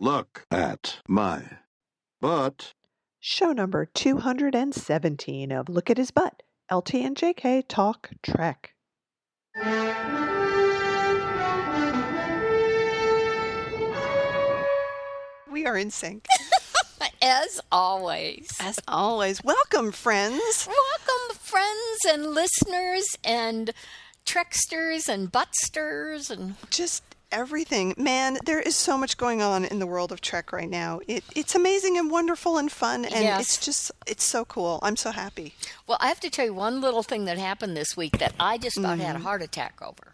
Look at my butt. Show number 217 of Look at His Butt. LT and JK Talk Trek. We are in sync. As always. As always. Welcome, friends. Welcome, friends and listeners and Treksters and Buttsters and Just everything. Man, there is so much going on in the world of Trek right now. It, it's amazing and wonderful and fun, and Yes. it's just, it's so cool. I'm so happy. Well, I have to tell you one little thing that happened this week that I just about had a mm-hmm. heart attack over.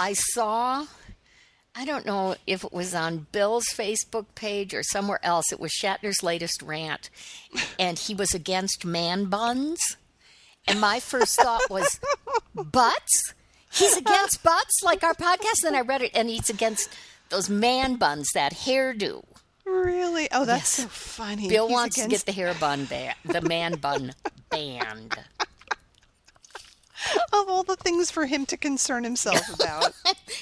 I saw, I don't know if it was on Bill's Facebook page or somewhere else, it was Shatner's latest rant, and he was against man buns. And my first thought was, butts? He's against butts, like our podcast. And Then I read it, and he's against those man buns, that hairdo. Really? Oh, that's Yes. so funny. Bill He's wants to get the hair bun ba- the man bun banned. of all the things for him to concern himself about.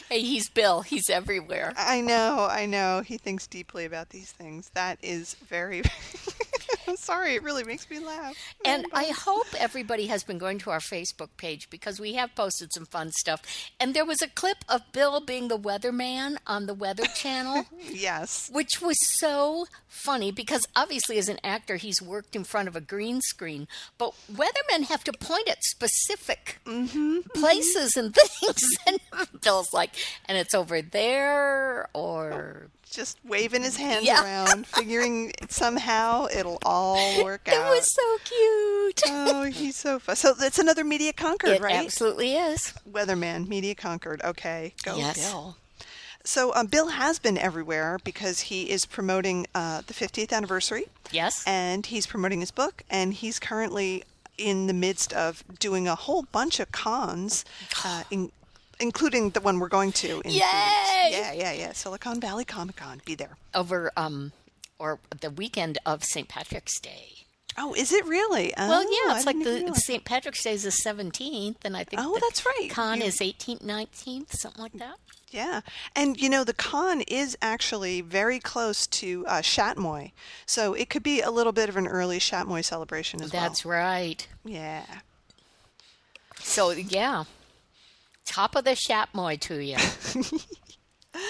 Hey, he's Bill. He's everywhere. I know, I know. He thinks deeply about these things. That is very. I'm sorry, it really makes me laugh. And I hope everybody has been going to our Facebook page because we have posted some fun stuff. And there was a clip of Bill being the weatherman on the Weather Channel. Yes. Which was so funny because obviously, as an actor, he's worked in front of a green screen. But weathermen have to point at specific mm-hmm, mm-hmm. places and things. And Bill's like, and it's over there, or Just waving his hands Yeah. around, figuring somehow it'll all work out. it was so cute. Oh, he's so fun. So that's another Media Conquered, It right? absolutely is. Weatherman, Media Conquered. Okay, go Yes. Bill. So um, Bill has been everywhere because he is promoting uh, the 50th anniversary. Yes. and he's promoting his book and he's currently in the midst of doing a whole bunch of cons uh, in, including the one we're going to in. Yay! yeah yeah yeah silicon valley comic-con be there over um or the weekend of St. Patrick's Day. oh is it really Well, Oh, yeah, I it's like the St. Patrick's Day is the 17th, and I think Oh, the that's right. con You- is 18th, 19th, something like that. that. yeah and you know the con is actually very close to uh, Shatmoy so it could be a little bit of an early Shatmoy celebration as That's well That's right. yeah So, yeah, top of the Shatmoy to you.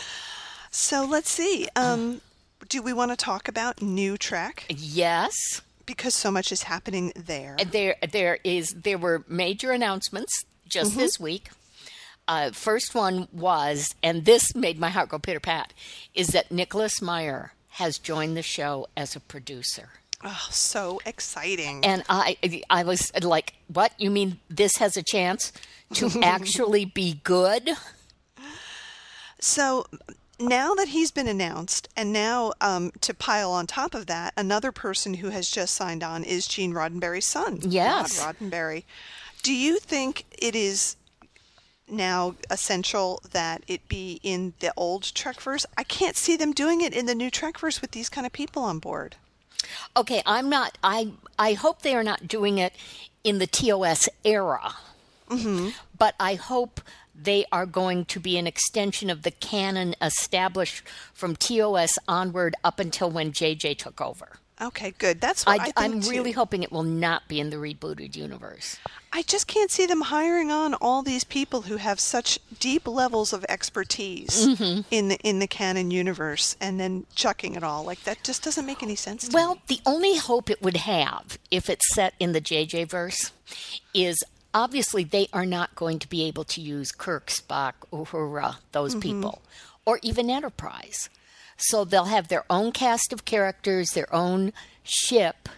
so let's see um, do we want to talk about new Trek? yes, because so much is happening there there there is there were major announcements just Mm-hmm. this week. Uh, first one was, and this made my heart go pitter pat, is that Nicholas Meyer has joined the show as a producer. Oh, so exciting. And I, I was like, "What? You mean this has a chance to actually be good?" so now that he's been announced, and now um, to pile on top of that, another person who has just signed on is Gene Roddenberry's son. Yes. Rod Roddenberry. Do you think it is now essential that it be in the old Trekverse? I can't see them doing it in the new Trekverse with these kind of people on board. Okay, I'm not. I I hope they are not doing it in the TOS era, mm-hmm. but I hope they are going to be an extension of the canon established from TOS onward up until when JJ took over. Okay, good. That's what I, I, too. really hoping it will not be in the rebooted universe. I just can't see them hiring on all these people who have such deep levels of expertise Mm-hmm. in the in the canon universe and then chucking it all. Like that just doesn't make any sense to Well, me. the only hope it would have if it's set in the JJ verse is obviously they are not going to be able to use Kirk, Spock, Uhura, those people, or even Enterprise. So they'll have their own cast of characters, their own ship,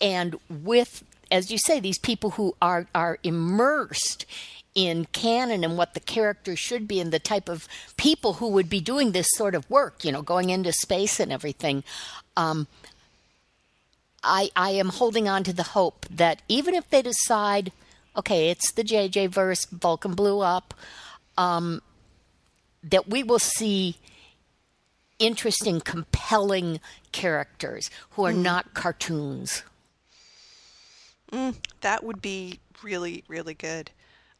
and with, as you say, these people who are are immersed in canon and what the characters should be and the type of people who would be doing this sort of work, you know, going into space and everything. Um, I, I am holding on to the hope that even if they decide, okay, it's the JJ verse, Vulcan blew up, um, that we will see interesting, compelling characters who are not cartoons. That would be really, really good.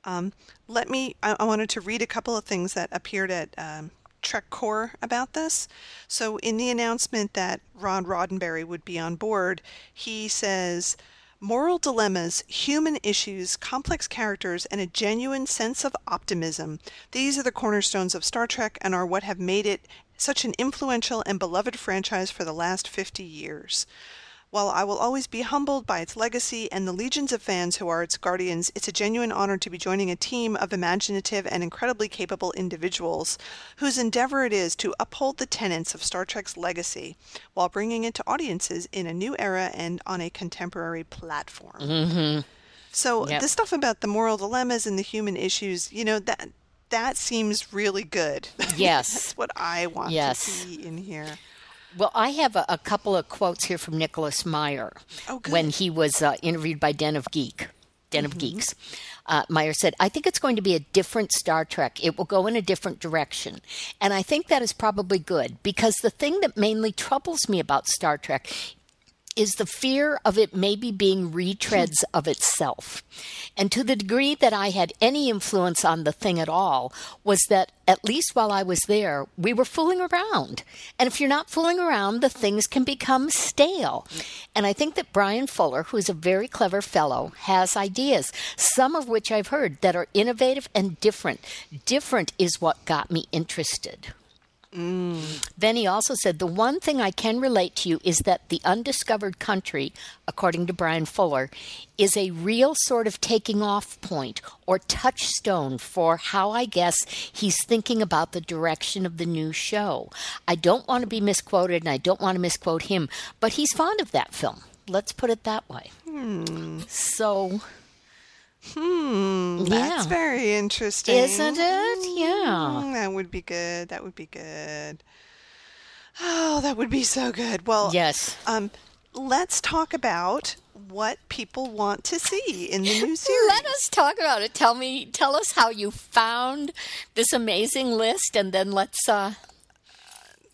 Um, let me. I, I wanted to read a couple of things that appeared at um, TrekCore about this. So, in the announcement that Rod Roddenberry would be on board, he says, Moral dilemmas, human issues, complex characters, and a genuine sense of optimism. These are the cornerstones of Star Trek and are what have made it such an influential and beloved franchise for the last 50 years. While I will always be humbled by its legacy and the legions of fans who are its guardians, it's a genuine honor to be joining a team of imaginative and incredibly capable individuals whose endeavor it is to uphold the tenets of Star Trek's legacy while bringing it to audiences in a new era and on a contemporary platform. Mm-hmm. So Yep. the stuff about the moral dilemmas and the human issues, you know, that that seems really good. Yes. That's what I want Yes. to see in here. Well, I have a, a couple of quotes here from Nicholas Meyer Oh, when he was uh, interviewed by Den of Geek, Den of Geeks. Uh, Meyer said, I think it's going to be a different Star Trek. It will go in a different direction. And I think that is probably good because the thing that mainly troubles me about Star Trek is the fear of it maybe being retreads of itself. And to the degree that I had any influence on the thing at all, was that at least while I was there, we were fooling around. And if you're not fooling around, the things can become stale. And I think that Bryan Fuller, who is a very clever fellow, has ideas, some of which I've heard that are innovative and different. Different is what got me interested. Then he also said, The one thing I can relate to you is that the undiscovered country, according to Bryan Fuller, is a real sort of taking off point or touchstone for how I guess he's thinking about the direction of the new show. I don't want to be misquoted and I don't want to misquote him, but he's fond of that film. Let's put it that way. Hmm. So, Hmm, that's Yeah. very interesting. isn't it? Yeah. Mm, that would be good. That would be good. Oh, that would be so good. Well, Yes. Um, let's talk about what people want to see in the new series. Let us talk about it. Tell me, tell us how you found this amazing list, and then let's. Uh,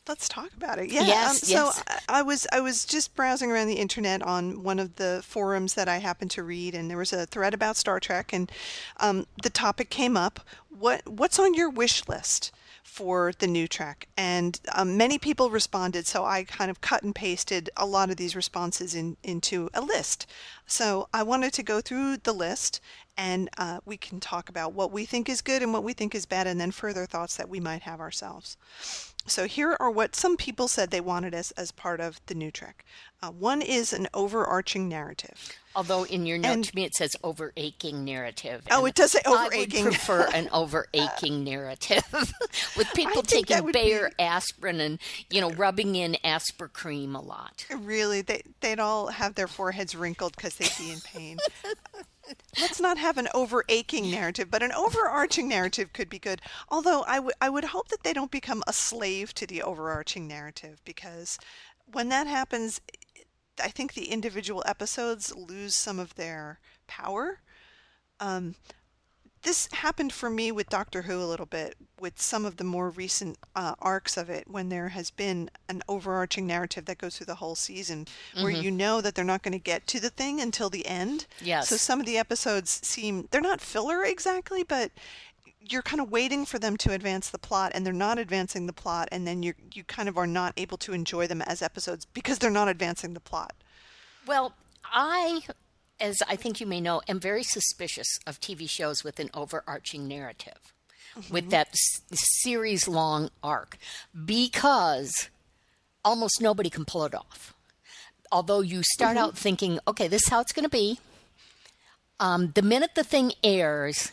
Let's talk about it. Yeah. Yes, um, so yes. I, I was I was just browsing around the internet on one of the forums that I happened to read, and there was a thread about Star Trek, and um, the topic came up: what what's on your wish list? For the new Trek, and um, many people responded. So I kind of cut and pasted a lot of these responses in, into a list. So I wanted to go through the list, and uh, we can talk about what we think is good and what we think is bad, and then further thoughts that we might have ourselves. So here are what some people said they wanted as, as part of the new Trek. Uh, one is an overarching narrative. although in your note And- to me it says over aching narrative. Oh, it does say overaching. I overaching. would prefer an over aching narrative with people taking Bayer be- aspirin and you know rubbing in Aspercreme a lot. Really, they, they'd all have their foreheads wrinkled because they'd be in pain. Let's not have an over aching narrative, but an overarching narrative could be good. Although I would I would hope that they don't become a slave to the overarching narrative because when that happens, I think the individual episodes lose some of their power. Um, this happened for me with Doctor Who a little bit, with some of the more recent uh, arcs of it, when there has been an overarching narrative that goes through the whole season, where you know that they're not going to get to the thing until the end. Yes. So some of the episodes seem they're not filler exactly, but you're kind of waiting for them to advance the plot, and they're not advancing the plot, and then you you kind of are not able to enjoy them as episodes because they're not advancing the plot. Well, I, as I think you may know, am very suspicious of TV shows with an overarching narrative, with that series long arc, because almost nobody can pull it off. Although you start out thinking, okay, this is how it's going to be. Um, the minute the thing airs,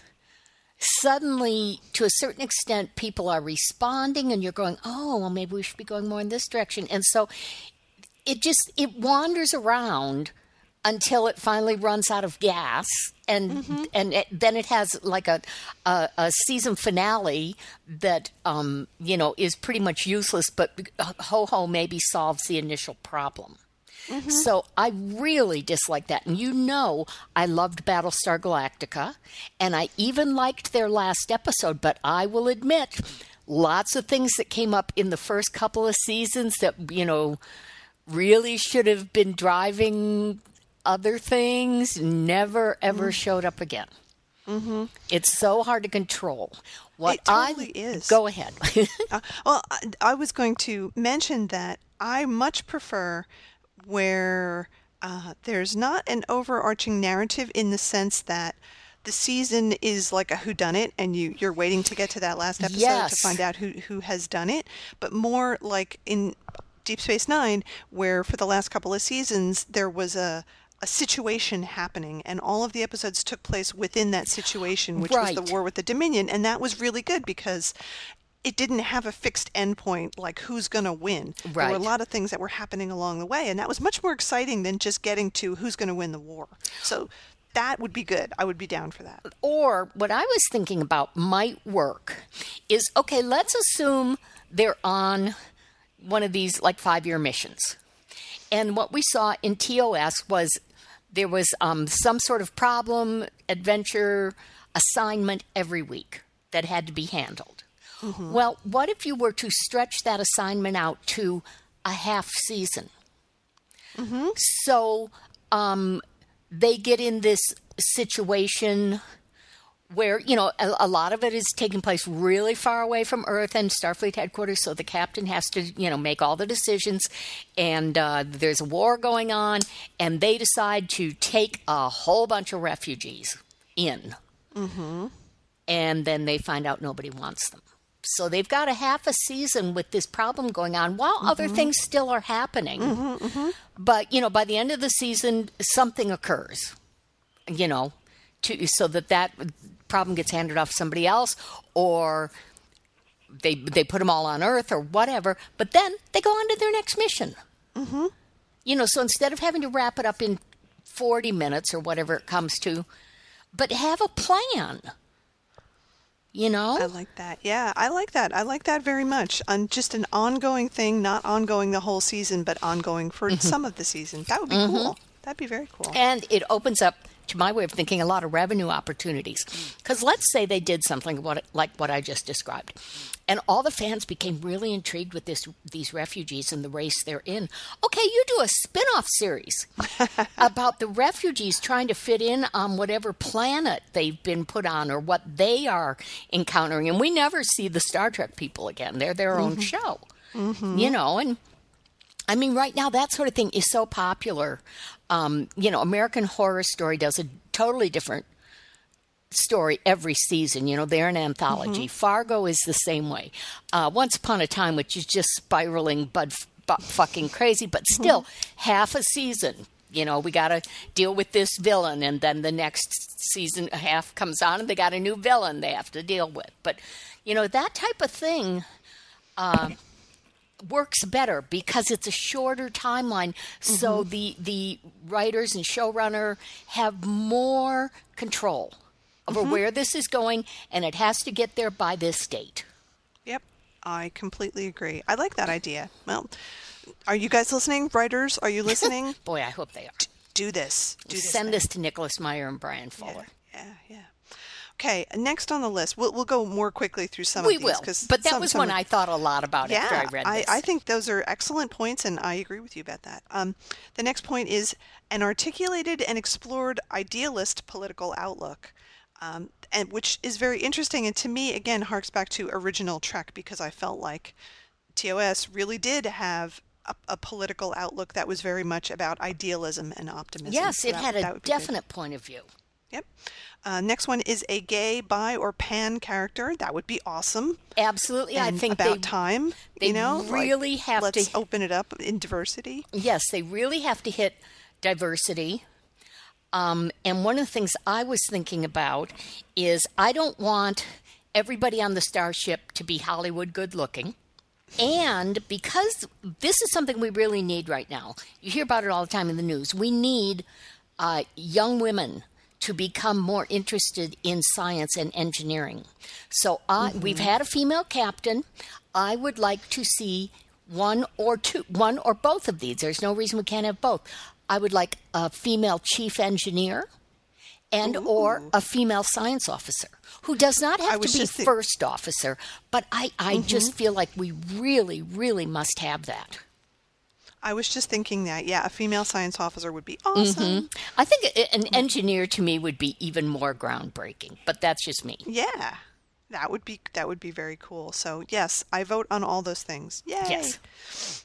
suddenly, to a certain extent, people are responding, and you're going, oh, well, maybe we should be going more in this direction. And so it just it wanders around until it finally runs out of gas and and it, then it has like a, a a season finale that um you know is pretty much useless but ho ho maybe solves the initial problem. So I really dislike that. And you know, I loved Battlestar Galactica, and I even liked their last episode, but I will admit, lots of things that came up in the first couple of seasons that, you know, really should have been driving other things never ever showed up again. It's so hard to control. What It totally I is. go ahead. Uh, well, I, I was going to mention that I much prefer where uh, there's not an overarching narrative in the sense that the season is like a whodunit and you you're waiting to get to that last episode to find out who who has done it, but more like in Deep Space Nine, where for the last couple of seasons there was a a situation happening, and all of the episodes took place within that situation, which was the war with the Dominion, and that was really good because it didn't have a fixed endpoint like who's going to win. There were a lot of things that were happening along the way, and that was much more exciting than just getting to who's going to win the war. So that would be good. I would be down for that. or what I was thinking about might work is okay, let's assume they're on one of these like five year missions. And what we saw in TOS was there was um, some sort of problem, adventure, assignment every week that had to be handled. Well, what if you were to stretch that assignment out to a half season? So um, they get in this situation where you know a, a lot of it is taking place really far away from Earth and Starfleet headquarters, so the captain has to you know make all the decisions, and uh, there's a war going on, and they decide to take a whole bunch of refugees in, mm-hmm. and then they find out nobody wants them. So they've got a half a season with this problem going on while other things still are happening. But you know, by the end of the season, something occurs you know, to so that that problem gets handed off to somebody else, or they they put them all on Earth or whatever. But then they go on to their next mission. Mm-hmm. You know, so instead of having to wrap it up in forty minutes or whatever it comes to, but have a plan. You know, I like that. Yeah, I like that. I like that very much. On just an ongoing thing, not ongoing the whole season, but ongoing for some of the season. That would be cool. That'd be very cool. And it opens up, to my way of thinking, a lot of revenue opportunities. Because let's say they did something what, like what I just described, and all the fans became really intrigued with this these refugees and the race they're in. Okay, you do a spin-off series about the refugees trying to fit in on whatever planet they've been put on or what they are encountering, and we never see the Star Trek people again. They're their own mm-hmm. show, mm-hmm. you know, and. I mean, right now, that sort of thing is so popular. Um, you know, American Horror Story does a totally different story every season. You know, they're an anthology. Fargo is the same way. Uh, Once Upon a Time, which is just spiraling, bud, butt fucking crazy, but still half a season. You know, we got to deal with this villain, and then the next season half comes on, and they got a new villain they have to deal with. But, you know, that type of thing works better because it's a shorter timeline so mm-hmm. the the writers and showrunner have more control over mm-hmm. where this is going and it has to get there by this date Yep, I completely agree. I like that idea. Well, are you guys listening? Writers, are you listening? boy i hope they are do this. Do this. send thing. this to nicholas meyer and bryan fuller Yeah, yeah. Okay, next on the list, we'll, we'll go more quickly through some we of these. will but that some- was some one of- i thought a lot about yeah, after i read this I, think those are excellent points, and I agree with you about that. Um, the next point is an articulated and explored idealist political outlook, um, and which is very interesting, and to me, again, harks back to original Trek because I felt like TOS really did have a, a political outlook that was very much about idealism and optimism. yes So it that- had a be good. definite point of view Yep. Uh, next one is a gay, bi, or pan character. That would be awesome. absolutely i think about they time. they you know, like, really have to- let's open it up in diversity. Yes, they really have to hit diversity. Um, and one of the things I was thinking about is I don't want everybody on the starship to be Hollywood good looking. And because this is something we really need right now, you hear about it all the time in the news. We need uh, young women to become more interested in science and engineering. So I, we've had a female captain. I would like to see one or two, one or both of these. There's no reason we can't have both. I would like a female chief engineer and or a female science officer who does not have to be first officer, but I, I just feel like we really, really must have that. I was just thinking that, yeah, a female science officer would be awesome. I think an engineer to me would be even more groundbreaking, but that's just me. Yeah. That would be that would be very cool. So yes, I vote on all those things. Yay! Yes.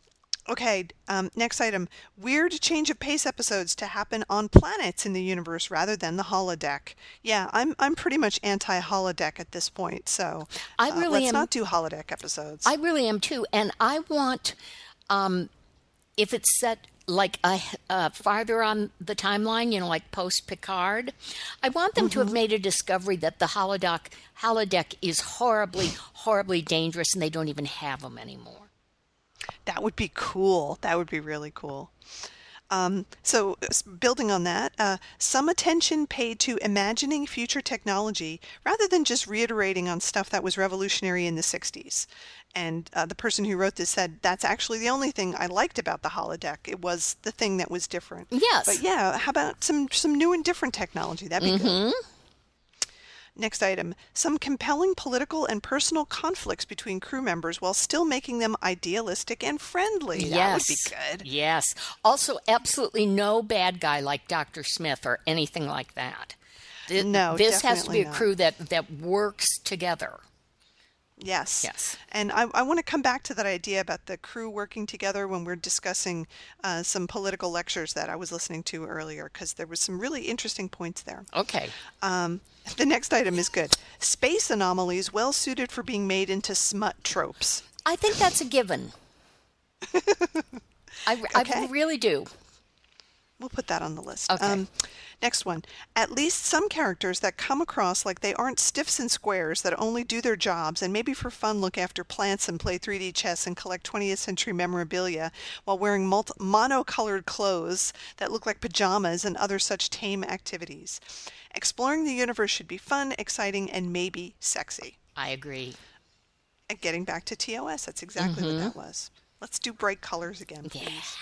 Okay, um, next item. Weird change of pace episodes to happen on planets in the universe rather than the holodeck. Yeah, I'm I'm pretty much anti holodeck at this point. So I uh, really let's am- not do holodeck episodes. I really am too, and I want, um, if it's set like a, uh, farther on the timeline, you know, like post Picard, I want them to have made a discovery that the holodeck holodeck is horribly, horribly dangerous, and they don't even have them anymore. That would be cool. That would be really cool. Um, so, building on that, uh, some attention paid to imagining future technology rather than just reiterating on stuff that was revolutionary in the 60s. And uh, the person who wrote this said that's actually the only thing I liked about the holodeck. It was the thing that was different. Yes. But yeah, how about some some new and different technology? That'd be good. Next item some compelling political and personal conflicts between crew members while still making them idealistic and friendly. Yes. That would be good. Yes. Also, absolutely no bad guy like Dr. Smith or anything like that. Th- No, this has to be a not. crew that that works together. Yes. Yes. And I, I want to come back to that idea about the crew working together when we're discussing uh, some political lectures that I was listening to earlier, because there was some really interesting points there. Okay. Um, the next item is good. Space anomalies well suited for being made into smut tropes. I think that's a given. I, Okay. I really do. We'll put that on the list. Okay. Um, next one. At least some characters that come across like they aren't stiffs and squares that only do their jobs and maybe for fun look after plants and play 3D chess and collect 20th century memorabilia while wearing multi- monocolored clothes that look like pajamas and other such tame activities. Exploring the universe should be fun, exciting, and maybe sexy. I agree. And getting back to TOS, that's exactly what mm-hmm. that was. Let's do bright colors again, please.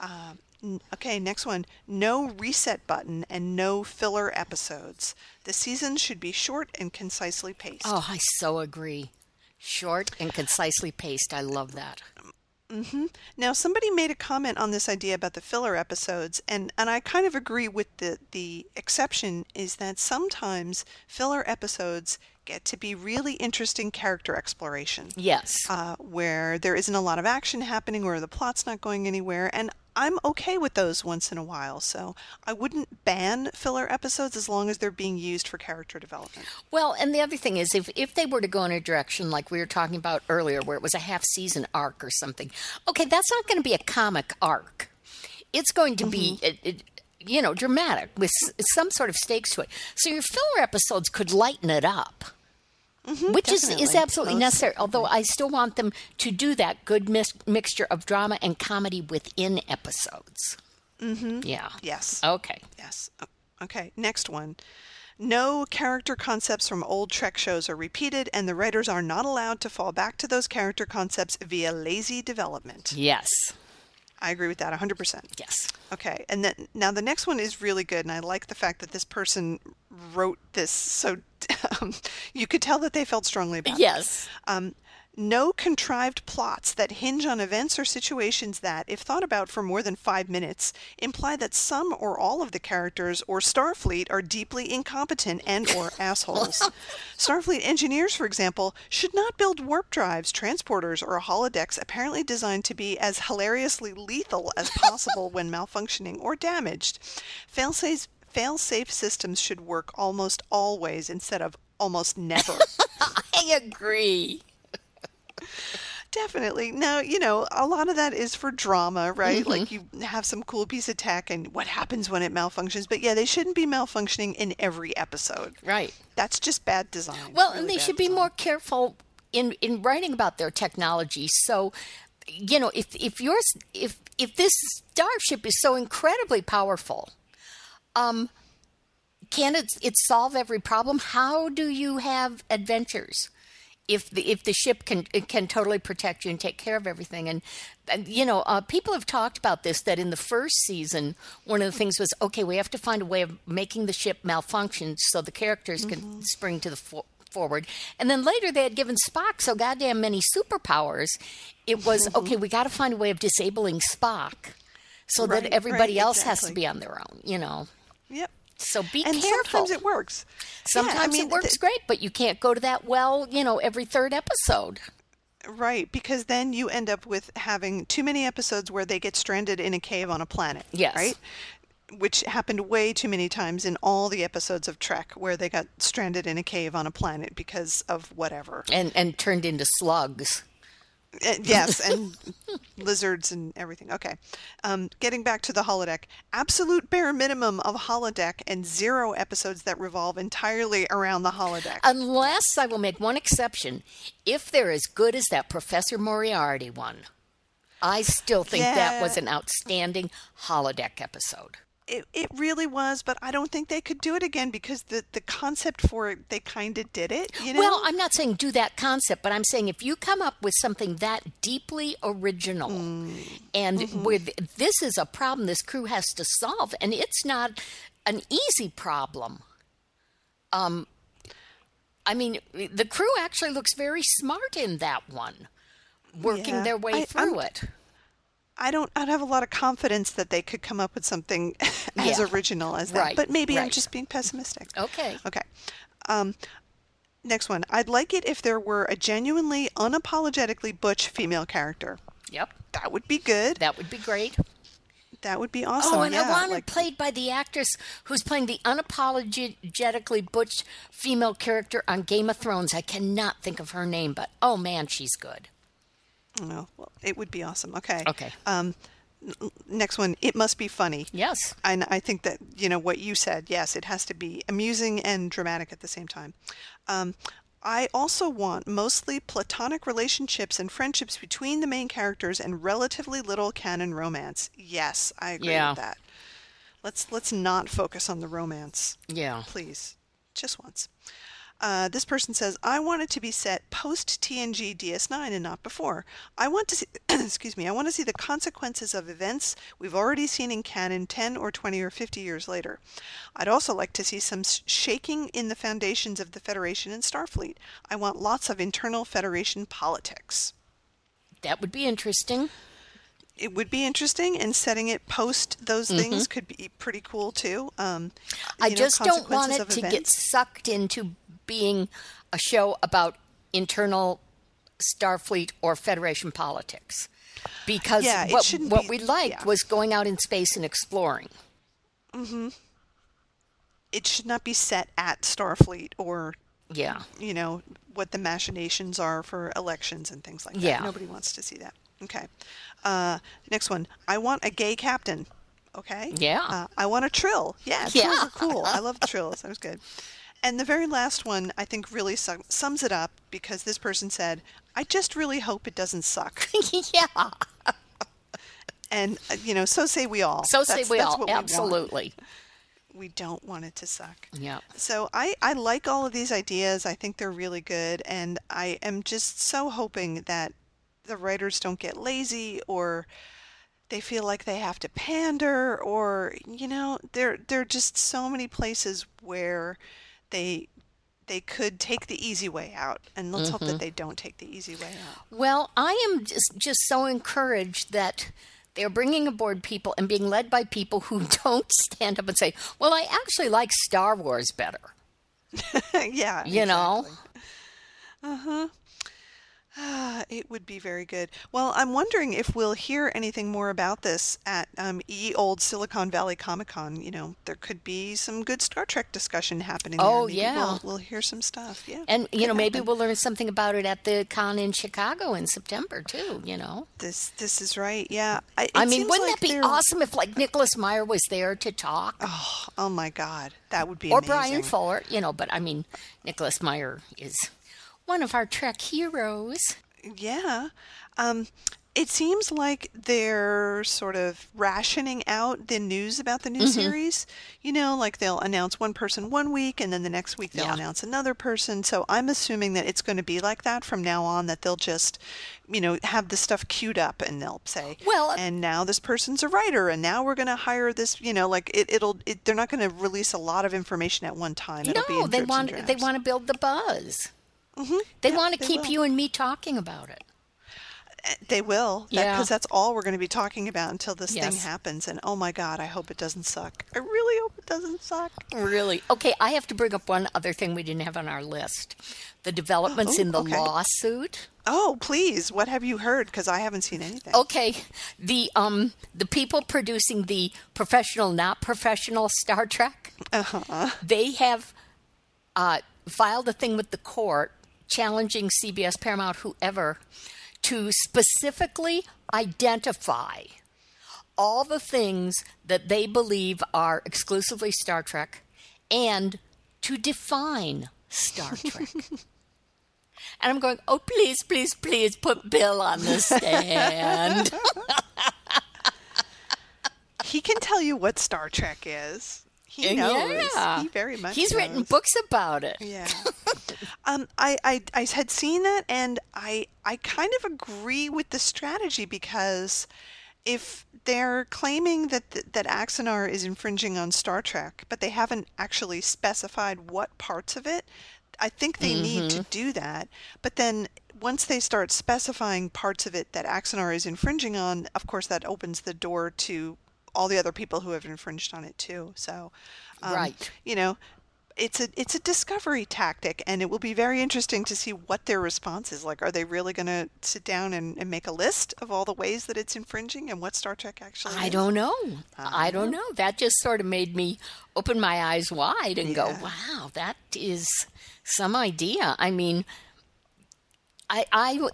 Yeah. N- Okay, next one. No reset button and no filler episodes. The season should be short and concisely paced. Oh, I so agree. Short and concisely paced. I love that. Mm-hmm. Now, somebody made a comment on this idea about the filler episodes, and, and I kind of agree with the, the exception is that sometimes filler episodes get to be really interesting character exploration. Yes. uh, where there isn't a lot of action happening or the plot's not going anywhere. And I'm okay with those once in a while. So I wouldn't ban filler episodes as long as they're being used for character development. Well, and the other thing is, if if they were to go in a direction like we were talking about earlier, where it was a half season arc or something, okay, that's not going to be a comic arc. It's going to be, Mm-hmm. it, it, you know, dramatic with some sort of stakes to it. So your filler episodes could lighten it up. Which is, is Mm-hmm. absolutely necessary. Although I still want them to do that good mis- mixture of drama and comedy within episodes. Mm-hmm. Yeah. Yes. Okay. Yes. Okay. Next one. No character concepts from old Trek shows are repeated, and the writers are not allowed to fall back to those character concepts via lazy development. Yes. I agree with that 100%. Yes. Okay, and then now the next one is really good, and I like the fact that this person wrote this so um, you could tell that they felt strongly about it. Yes. Um, no contrived plots that hinge on events or situations that, if thought about for more than five minutes, imply that some or all of the characters or Starfleet are deeply incompetent and or assholes. Starfleet engineers, for example, should not build warp drives, transporters, or holodecks apparently designed to be as hilariously lethal as possible when malfunctioning or damaged. Failsafe fail-safe systems should work almost always instead of almost never. I agree. Definitely. Now, you know, a lot of that is for drama, right? Mm-hmm. Like you have some cool piece of tech and what happens when it malfunctions. But yeah, they shouldn't be malfunctioning in every episode. Right. That's just bad design. Well, Really and they should be more careful in in writing about their technology. So, you know, if if yours if if this starship is so incredibly powerful, um, can it it solve every problem? How do you have adventures? If the if the ship can it can totally protect you and take care of everything. And, and you know uh, people have talked about this that in the first season one of the things was okay we have to find a way of making the ship malfunction so the characters can spring to the fo- forward. And then later they had given Spock so goddamn many superpowers it was okay we got to find a way of disabling Spock so that everybody right, else has to be on their own you know? Yep. So be and careful. sometimes it works. Yeah, I Sometimes mean, it works th- great, but you can't go to that well, you know, every third episode. Right, because then you end up with having too many episodes where they get stranded in a cave on a planet. Yes. Right? Which happened way too many times in all the episodes of Trek where they got stranded in a cave on a planet because of whatever. And and turned into slugs. Uh, yes, and lizards and everything. Okay. Um, getting back to the holodeck, absolute bare minimum of holodeck and zero episodes that revolve entirely around the holodeck. Unless I will make one exception, if they're as good as that Professor Moriarty one. I still think that was an outstanding holodeck episode. It, it really was, but I don't think they could do it again because the, the concept for it, they kind of did it. You know? Well, I'm not saying do that concept, but I'm saying if you come up with something that deeply original, and with this is a problem this crew has to solve, and it's not an easy problem. Um, I mean, the crew actually looks very smart in that one, working Yeah. their way I- through I'm- it. I don't. I'd have a lot of confidence that they could come up with something as Yeah. original as that. Right, But maybe I'm just being pessimistic. Okay. Okay. Um, next one. I'd like it if there were a genuinely, unapologetically butch female character. Yep, That would be good. that would be great. That would be awesome. Oh, and yeah, I want like, it played by the actress who's playing the unapologetically butch female character on Game of Thrones. I cannot think of her name, but oh man, she's good. No, well, it would be awesome. Okay. Okay. Um, next one. It must be funny. Yes. And I think that, you know, what you said, yes, it has to be amusing and dramatic at the same time. Um, I also want mostly platonic relationships and friendships between the main characters and relatively little canon romance. Yes, I agree Yeah. with that. Let's let's not focus on the romance, Yeah. please, just once. Uh, this person says, I want it to be set post TNG DS9 and not before. I want to see, excuse me, I want to see the consequences of events we've already seen in canon 10 or 20 or 50 years later. I'd also like to see some shaking in the foundations of the Federation and Starfleet. I want lots of internal Federation politics. That would be interesting. It would be interesting, and setting it post those things could be pretty cool too. Um, Mm-hmm. I know, just don't want it to get sucked into being a show about internal Starfleet or Federation politics. Because Yeah, what, what be- we liked yeah. was going out in space and exploring. It should not be set at Starfleet or Yeah. you know what the machinations are for elections and things like that. Yeah. Nobody wants to see that. Okay. Uh, next one. I want a gay captain. Okay. Yeah. Uh, I want a trill. Yeah. Trills Yeah. are cool. I love the trills. That was good. And the very last one, I think, really sum- sums it up because this person said, "I just really hope it doesn't suck." yeah. and uh, you know, so say we all. So say That's- we that's all. what we want. Absolutely. we don't want it to suck. Yeah. So I, I like all of these ideas. I think they're really good. And I am just so hoping that the writers don't get lazy or they feel like they have to pander or, you know, there, there are just so many places where they they could take the easy way out. And let's hope that they don't take the easy way out. Well, I am just, just so encouraged that they're bringing aboard people and being led by people who don't stand up and say, "Well, I actually like Star Wars better." yeah. You know? Ah, it would be very good. Well, I'm wondering if we'll hear anything more about this at um, E Old Silicon Valley Comic Con. You know, there could be some good Star Trek discussion happening there. Oh, Maybe yeah. We'll, we'll hear some stuff. Yeah. And you know, maybe happen. we'll learn something about it at the con in Chicago in September too. You know, This this is right. Yeah. I, it I mean, wouldn't like that be they're- awesome if like Nicholas Meyer was there to talk, Oh, oh my God, that would be or amazing. Bryan Fuller? You know, but I mean, Nicholas Meyer is one of our Trek heroes. Yeah. Um, it seems like they're sort of rationing out the news about the new Mm-hmm. series. You know, like they'll announce one person one week and then the next week they'll Yeah. announce another person. So I'm assuming that it's going to be like that from now on, that they'll just, you know, have the stuff queued up and they'll say, Well, and now this person's a writer and now we're going to hire this, you know, like it, it'll, it, they're not going to release a lot of information at one time. It'll be no, they want they want to build the buzz. They Yeah, want to keep will. you and me talking about it. They will. Yeah. Because that's all we're going to be talking about until this thing happens. And oh my God, I hope it doesn't suck. I really hope it doesn't suck. Really? Okay, I have to bring up one other thing we didn't have on our list. The developments Oh, in the okay. lawsuit. Oh, please. What have you heard? Because I haven't seen anything. Okay, the um the people producing the professional not professional Star Trek, Uh-huh. they have uh, filed a thing with the court challenging CBS, Paramount, whoever, to specifically identify all the things that they believe are exclusively Star Trek and to define Star Trek. and I'm going, oh, please, please, please put Bill on the stand. He can tell you what Star Trek is. He knows. Yeah. He very much He's written books about it. Yeah. um, I, I I had seen that, and I I kind of agree with the strategy because if they're claiming that th- that Axanar is infringing on Star Trek, but they haven't actually specified what parts of it, I think they need to do that. But then once they start specifying parts of it that Axanar is infringing on, of course that opens the door to all the other people who have infringed on it too. So, um, Right. You know, it's a it's a discovery tactic, and it will be very interesting to see what their response is. Like, are they really going to sit down and, and make a list of all the ways that it's infringing and what Star Trek actually? I is? don't know. I don't know. That just sort of made me open my eyes wide and go, wow, that is some idea. I mean, I, I,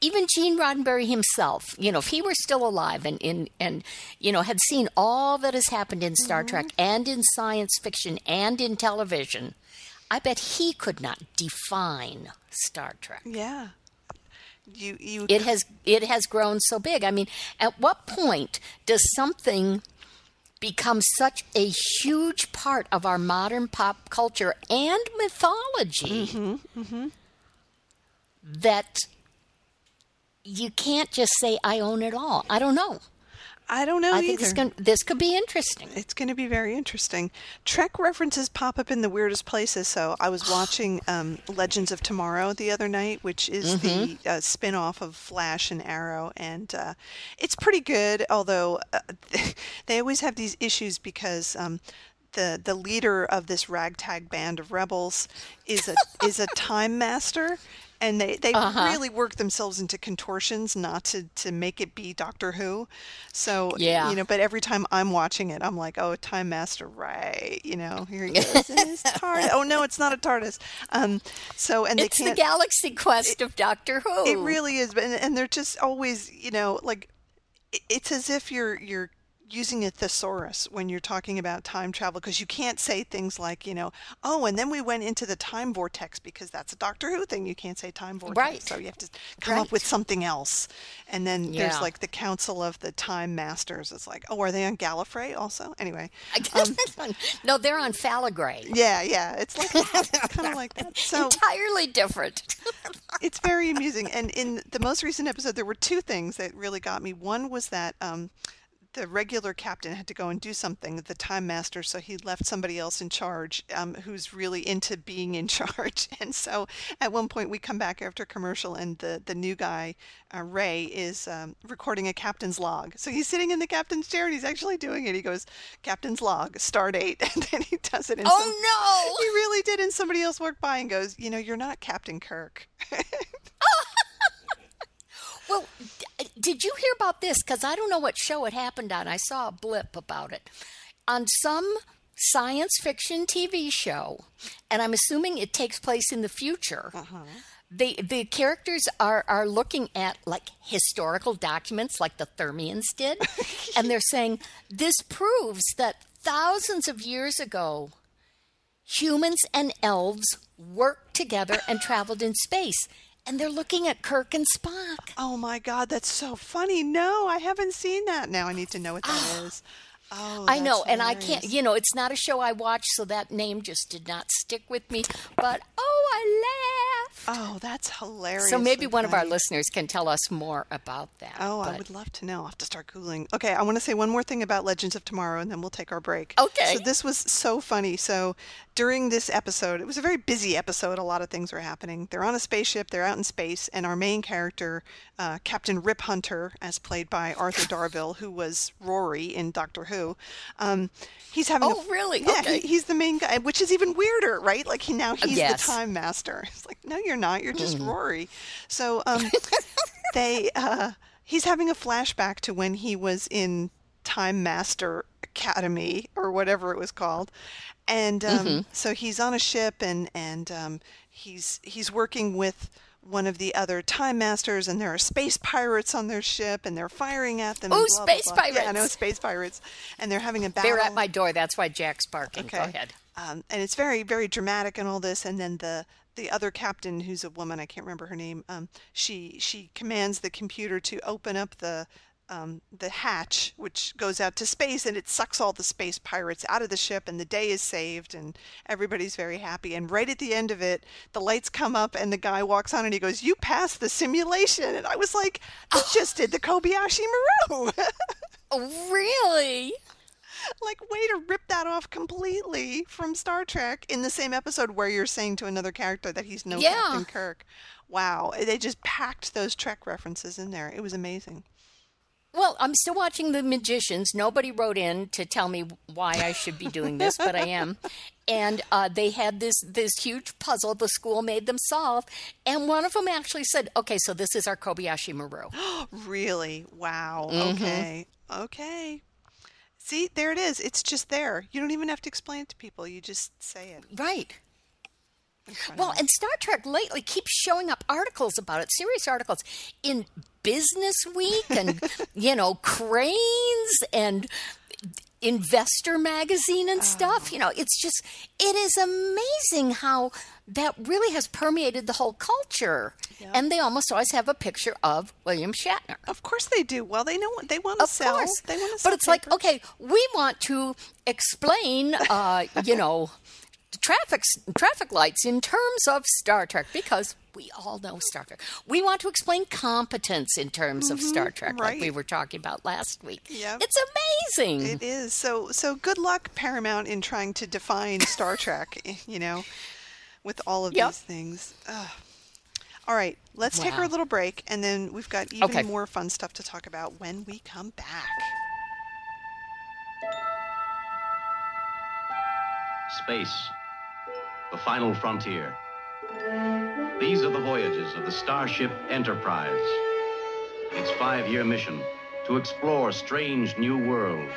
even Gene Roddenberry himself, you know, if he were still alive and, and, and you know, had seen all that has happened in Star mm-hmm. Trek and in science fiction and in television, I bet he could not define Star Trek. Yeah. You you It has it has grown so big. I mean, at what point does something become such a huge part of our modern pop culture and mythology mm-hmm, mm-hmm. That you can't just say I own it all? I don't know. I don't know I either. think this, can, this could be interesting. It's going to be very interesting. Trek references pop up in the weirdest places. So I was watching um, Legends of Tomorrow the other night, which is the uh, spin off of Flash and Arrow. And uh, it's pretty good, although uh, they always have these issues because. Um, the, the leader of this ragtag band of rebels is a is a time master and they, they really work themselves into contortions not to, to make it be Doctor Who. So Yeah. you know, but every time I'm watching it, I'm like, oh, Time Master, right? You know, here he goes TARDIS. Oh no, it's not a TARDIS. Um, so and they It's the. Galaxy Quest of Doctor Who. it really is, and, and they're just always, you know, like it's as if you're you're using a thesaurus when you're talking about time travel because you can't say things like, you know, oh, and then we went into the time vortex because that's a Doctor Who thing. You can't say time vortex, Right. so you have to come up with something else. And then there's like the Council of the Time Masters. It's like, oh, are they on Gallifrey also? Anyway, no, they're on Falagray. yeah, yeah, it's like kind of like that. So Entirely different. it's very amusing. And in the most recent episode, there were two things that really got me. One was that um, the regular captain had to go and do something, the time master, so he left somebody else in charge um, who's really into being in charge. And so at one point, we come back after commercial, and the, the new guy, uh, Ray, is um, recording a captain's log. So he's sitting in the captain's chair and he's actually doing it. He goes, Captain's log, stardate. And then he does it. And some- Oh he really did. And somebody else walked by and goes, You know, you're not Captain Kirk. Well, did you hear about this? Because I don't know what show it happened on. I saw a blip about it. On some science fiction TV show, and I'm assuming it takes place in the future. Uh-huh. They, the characters are, are looking at like historical documents like the Thermians did, and they're saying this proves that thousands of years ago, humans and elves worked together and traveled in space. And they're looking at Kirk and Spock. Oh my God, that's so funny. No, I haven't seen that. Now I need to know what that ah. is. Oh, I know, that's and I can't, you know, it's not a show I watch, so that name just did not stick with me. But oh, I laughed. Oh, that's hilarious. So maybe one of our listeners can tell us more about that. Oh, I would love to know. I'll have to start Googling. Okay, I want to say one more thing about Legends of Tomorrow and then we'll take our break. Okay. So this was so funny. So during this episode, it was a very busy episode. A lot of things were happening. They're on a spaceship, they're out in space, and our main character, uh, Captain Rip Hunter, as played by Arthur Darvill, who was Rory in Doctor Who, um, he's having Oh, a, really? Yeah, Okay. he, he's the main guy, which is even weirder, right? Like he now he's yes. the time master. It's like, no, you're not. You're just Rory. So um, they uh, he's having a flashback to when he was in Time Master Academy or whatever it was called, and um, so he's on a ship and and um, he's he's working with one of the other time masters and there are space pirates on their ship and they're firing at them Oh, Ooh, blah, blah, space blah. yeah i know space pirates and they're having a battle They're at my door. That's why Jack's barking. Okay. Go ahead. um, and it's very, very dramatic and all this. And then the the other captain, who's a woman, I can't remember her name. Um, she she commands the computer to open up the um, the hatch, which goes out to space, and it sucks all the space pirates out of the ship, and the day is saved, and everybody's very happy. And right at the end of it, the lights come up, and the guy walks on, and he goes, "You passed the simulation." And I was like, "I just did the Kobayashi Maru." Oh, really? like way to rip that off completely from Star Trek in the same episode where you're saying to another character that he's no Yeah. Captain Kirk. Wow, they just packed those Trek references in there. It was amazing. Well, I'm still watching The Magicians. Nobody wrote in to tell me why I should be doing this, but I am. And uh, they had this this huge puzzle the school made them solve, and one of them actually said, "Okay, so this is our Kobayashi Maru." Really? Wow. Mm-hmm. Okay. Okay. See, there it is. It's just there. You don't even have to explain it to people. You just say it. right. Well, and Star Trek lately keeps showing up articles about it, serious articles in Business Week and, you know, Crain's and Investor Magazine and stuff. You know, it's just, it is amazing how that really has permeated the whole culture. And they almost always have a picture of William Shatner. of course they do. Well, they know what they want to Of sell. course. They want to sell but it's like, okay, we want to explain, uh, you know, traffic traffic lights in terms of Star Trek because we all know Star Trek. We want to explain competence in terms of Star Trek, like we Mm-hmm. were talking about last week. Yep. It's amazing. It is. So so good luck Paramount in trying to define Star Trek, you know, with all of Yep. these things. Ugh. All right, let's take our little break and then we've got even Okay. more fun stuff to talk about when we come back. Space, the final frontier. These are the voyages of the Starship Enterprise. Its five year mission to explore strange new worlds,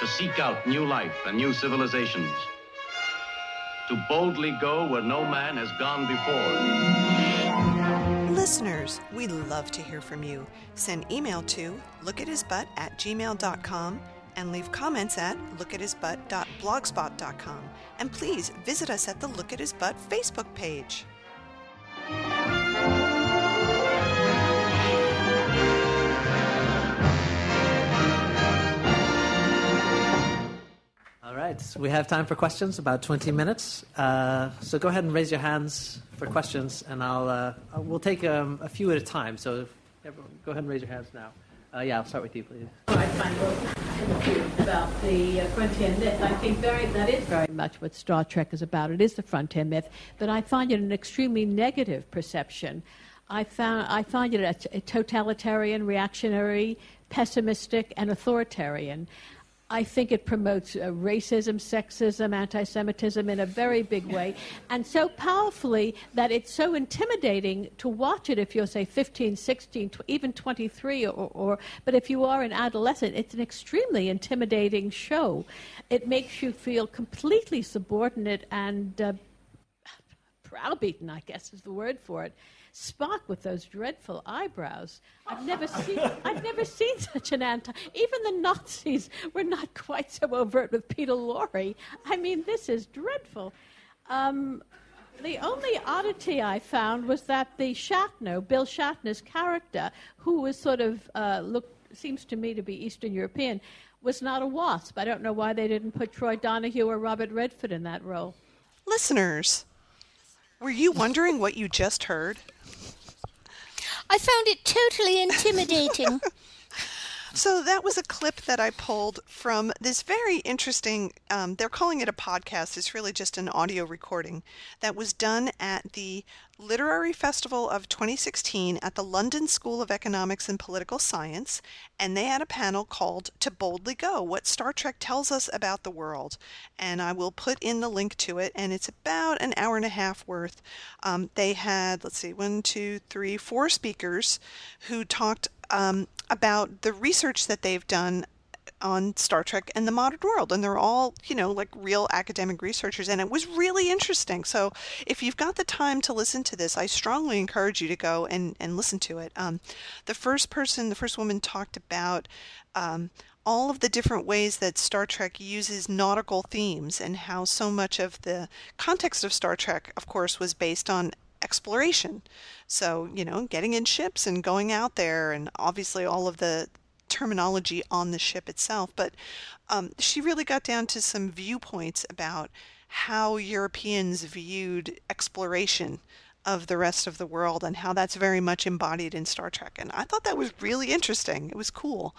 to seek out new life and new civilizations, to boldly go where no man has gone before. Listeners, we love to hear from you. Send email to lookathisbutt at gmail.com and leave comments at lookathisbutt.blogspot.com. And please visit us at the Look at His Butt Facebook page. All right, we have time for questions, about 20 minutes. Uh, so go ahead and raise your hands for questions, and I'll uh, we'll take um, a few at a time. So everyone, go ahead and raise your hands now. Uh, yeah, I'll start with you, please. I find confused about the uh, frontier myth. I think very that is very much what Star Trek is about. It is the frontier myth, but I find it an extremely negative perception. I found I find it a totalitarian, reactionary, pessimistic, and authoritarian. I think it promotes uh, racism, sexism, anti Semitism in a very big way, and so powerfully that it's so intimidating to watch it if you're, say, 15, 16, tw- even 23, or, or, but if you are an adolescent, it's an extremely intimidating show. It makes you feel completely subordinate and uh, browbeaten, I guess is the word for it. Spock with those dreadful eyebrows. I've never seen I've never seen such an anti even the Nazis were not quite so overt with Peter Lorre. I mean, this is dreadful. Um, the only oddity I found was that the Shatner, Bill Shatner's character, who was sort of uh, seems to me to be Eastern European, was not a wasp. I don't know why they didn't put Troy Donahue or Robert Redford in that role. Listeners, Were you wondering what you just heard? I found it totally intimidating. So that was a clip that I pulled from this very interesting, um, they're calling it a podcast. It's really just an audio recording that was done at the Literary Festival of 2016 at the London School of Economics and Political Science. And they had a panel called To Boldly Go What Star Trek Tells Us About the World. And I will put in the link to it. And it's about an hour and a half worth. Um, they had, let's see, one, two, three, four speakers who talked um, about the research that they've done on Star Trek and the modern world. And they're all, you know, like real academic researchers. And it was really interesting. So if you've got the time to listen to this, I strongly encourage you to go and, and listen to it. Um, the first person, the first woman talked about um, all of the different ways that Star Trek uses nautical themes and how so much of the context of Star Trek, of course, was based on exploration. So, you know, getting in ships and going out there, and obviously all of the terminology on the ship itself. But um, she really got down to some viewpoints about how Europeans viewed exploration of the rest of the world and how that's very much embodied in Star Trek. And I thought that was really interesting. It was cool.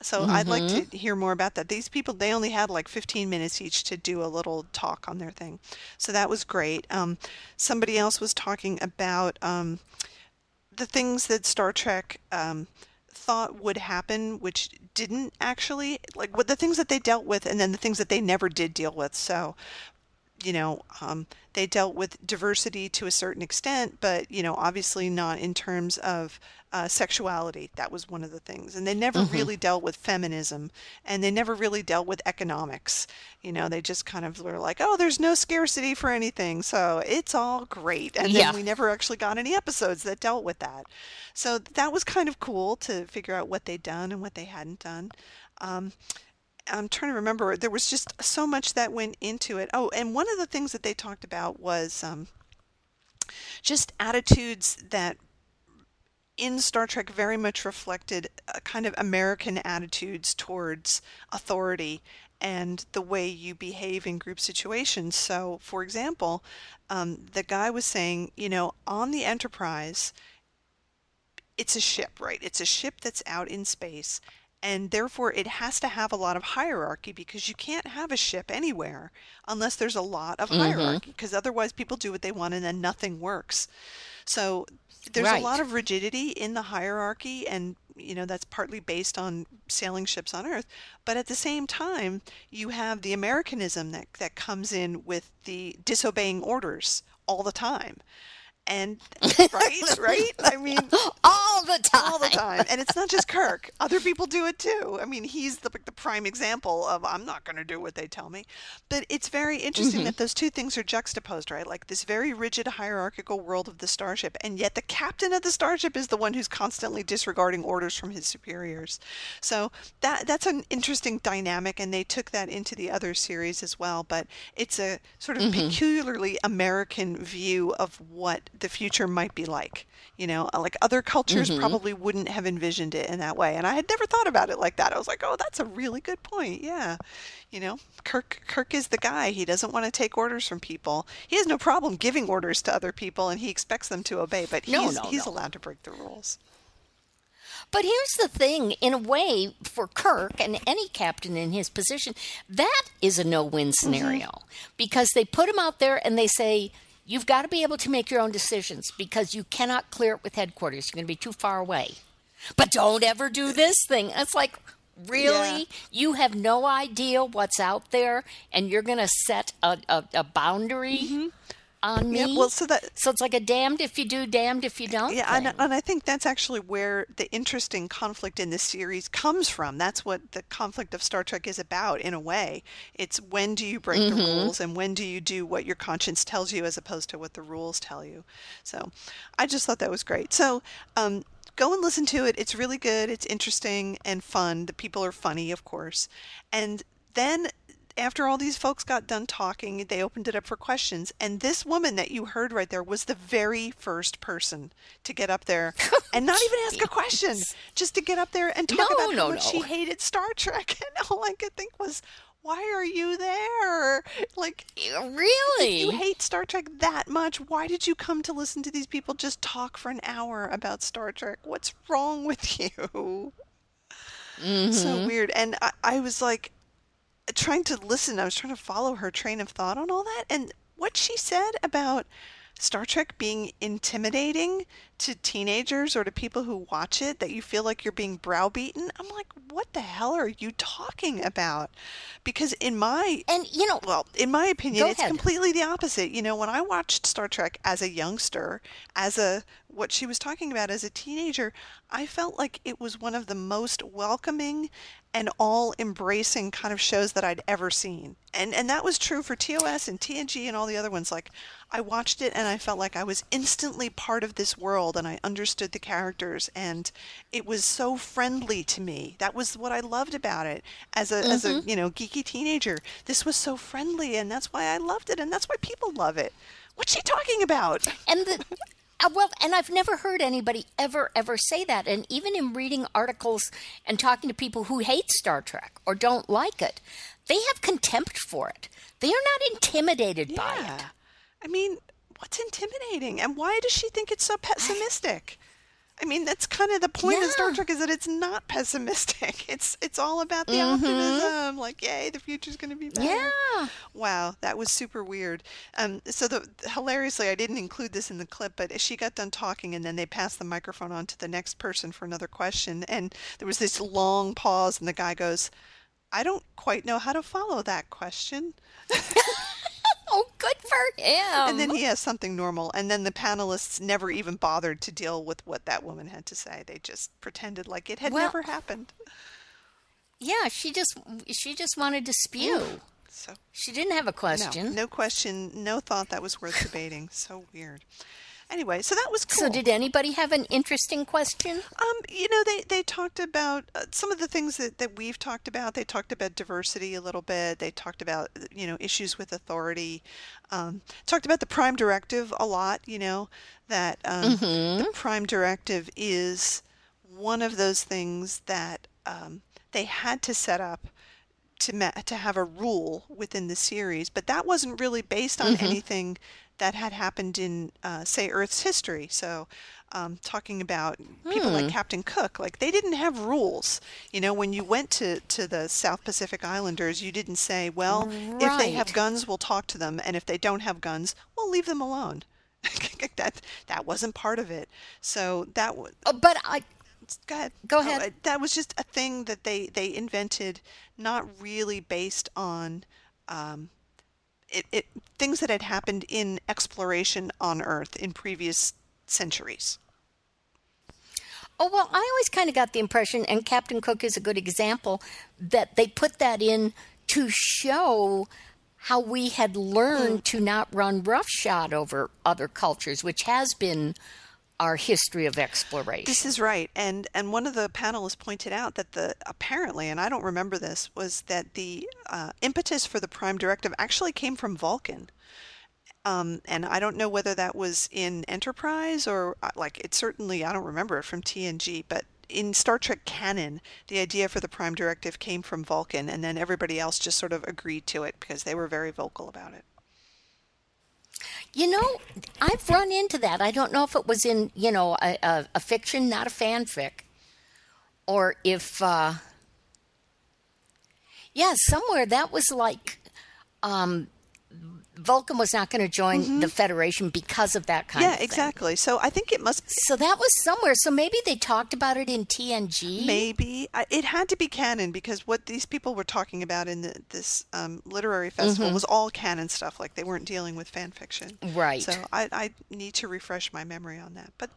So I'd like to hear more about that. These people, they only had like 15 minutes each to do a little talk on their thing. So that was great. Um, somebody else was talking about um, the things that Star Trek um, thought would happen, which didn't actually, like what the things that they dealt with, and then the things that they never did deal with. So, you know, um, they dealt with diversity to a certain extent, but, you know, obviously not in terms of uh, sexuality. That was one of the things. And they never Mm-hmm. really dealt with feminism and they never really dealt with economics. You know, they just kind of were like, oh, there's no scarcity for anything. So it's all great. And Yeah. then we never actually got any episodes that dealt with that. So that was kind of cool to figure out what they'd done and what they hadn't done. Um, I'm trying to remember. There was just so much that went into it. Oh, and one of the things that they talked about was um, just attitudes that in Star Trek very much reflected a kind of American attitudes towards authority and the way you behave in group situations. So, for example, um, the guy was saying, you know, on the Enterprise, it's a ship, right? It's a ship that's out in space, and therefore it has to have a lot of hierarchy because you can't have a ship anywhere unless there's a lot of mm-hmm. hierarchy, because otherwise people do what they want and then nothing works. So there's a lot of rigidity in the hierarchy, and you know that's partly based on sailing ships on Earth. But at the same time, you have the Americanism that that comes in with the disobeying orders all the time. And right, right? I mean, All the time. all the time. And it's not just Kirk. Other people do it too. I mean, he's the, the prime example of I'm not going to do what they tell me. But it's very interesting mm-hmm. that those two things are juxtaposed, right? Like this very rigid hierarchical world of the starship, and yet the captain of the starship is the one who's constantly disregarding orders from his superiors. So that that's an interesting dynamic, and they took that into the other series as well. But it's a sort of mm-hmm. peculiarly American view of what the future might be like. You know, uh, like other cultures probably wouldn't have envisioned it in that way. And I had never thought about it like that. I was like, oh, that's a really good point. Yeah. You know, Kirk Kirk is the guy. He doesn't want to take orders from people. He has no problem giving orders to other people and he expects them to obey, but No, he's no, he's no. allowed to break the rules. But here's the thing in a way, for Kirk and any captain in his position, that is a no win scenario because they put him out there and they say, You've got to be able to make your own decisions because you cannot clear it with headquarters. You're going to be too far away. But don't ever do this thing. It's like, really? Yeah. You have no idea what's out there and you're going to set a, a, a boundary mm-hmm. On me? Yeah, well, so that so it's like a damned if you do, damned if you don't. Yeah, and, and I think that's actually where the interesting conflict in this series comes from. That's what the conflict of Star Trek is about, in a way. It's when do you break the rules and when do you do what your conscience tells you as opposed to what the rules tell you. So I just thought that was great. So, um, Go and listen to it. It's really good. It's interesting and fun. The people are funny, of course. And then after all these folks got done talking, they opened it up for questions. And this woman that you heard right there was the very first person to get up there oh, and not even ask a question, just to get up there and talk No, about no, how much she hated Star Trek. And all I could think was, why are you there? Like, Really? you hate Star Trek that much. Why did you come to listen to these people just talk for an hour about Star Trek? What's wrong with you? So mm-hmm. weird. And I, I was like trying to listen. I was trying to follow her train of thought on all that. And what she said about Star Trek being intimidating to teenagers or to people who watch it, that you feel like you're being browbeaten. I'm like, what the hell are you talking about? Because in my and you know, well, in my opinion, it's ahead. completely the opposite. You know, when I watched Star Trek as a youngster, as a what she was talking about as a teenager, I felt like it was one of the most welcoming and all embracing kind of shows that I'd ever seen. And and that was true for TOS and TNG and all the other ones. Like I watched it and I felt like I was instantly part of this world and I understood the characters and it was so friendly to me. That was what I loved about it as a as a, you know, geeky teenager. This was so friendly and that's why I loved it and that's why people love it. What's she talking about? and the uh, well, and I've never heard anybody ever ever say that. And even in reading articles and talking to people who hate Star Trek or don't like it, they have contempt for it. They are not intimidated by it. Yeah. I mean, what's intimidating? And why does she think it's so pessimistic? I mean, that's kind of the point of Star Trek is that it's not pessimistic. It's it's all about the Mm-hmm. optimism. Like, yay, the future's going to be better. Yeah. Wow, that was super weird. Um, so the hilariously, I didn't include this in the clip, but she got done talking, and then they passed the microphone on to the next person for another question, and there was this long pause, and the guy goes, "I don't quite know how to follow that question." Oh, good for him. And then he has something normal. And then the panelists never even bothered to deal with what that woman had to say. They just pretended like it had Well- never happened. yeah, she just she just wanted to spew. So, She didn't have a no, question. no question, no thought that was worth debating. So weird. Anyway, so that was cool. So did anybody have an interesting question? Um, you know, they, they talked about uh, some of the things that, that we've talked about. They talked about diversity a little bit. They talked about, you know, issues with authority. Um, talked about the Prime Directive a lot, you know, that um, the Prime Directive is one of those things that um, they had to set up to ma- to have a rule within the series, but that wasn't really based on anything that had happened in, uh, say, Earth's history. So, um, talking about people like Captain Cook, like they didn't have rules. You know, when you went to to the South Pacific Islanders, you didn't say, well, if they have guns, we'll talk to them, and if they don't have guns, we'll leave them alone. that that wasn't part of it. So that was Oh, but I go ahead. Go Oh, ahead. uh, that was just a thing that they they invented, not really based on um, it, it things that had happened in exploration on Earth in previous centuries. Oh, well, I always kind of got the impression, and Captain Cook is a good example, that they put that in to show how we had learned hmm. to not run roughshod over other cultures, which has been our history of exploration. This is right, and and one of the panelists pointed out that the apparently, and I don't remember this, was that the uh, impetus for the Prime Directive actually came from Vulcan. Um, and I don't know whether that was in Enterprise or uh, like it certainly I don't remember it from TNG, but in Star Trek canon, the idea for the Prime Directive came from Vulcan, and then everybody else just sort of agreed to it because they were very vocal about it. You know, I've run into that. I don't know if it was in, you know, a, a, a fiction, not a fanfic, or if, uh, yeah, somewhere that was like, um, Vulcan was not going to join the Federation because of that kind Mm-hmm. yeah, of thing. exactly. So I think it must So that was somewhere. So maybe they talked about it in TNG. Maybe it had to be canon because what these people were talking about in the, this um, literary festival was all canon stuff. Like they weren't dealing with fan fiction, Right. So I, I need to refresh my memory on that. But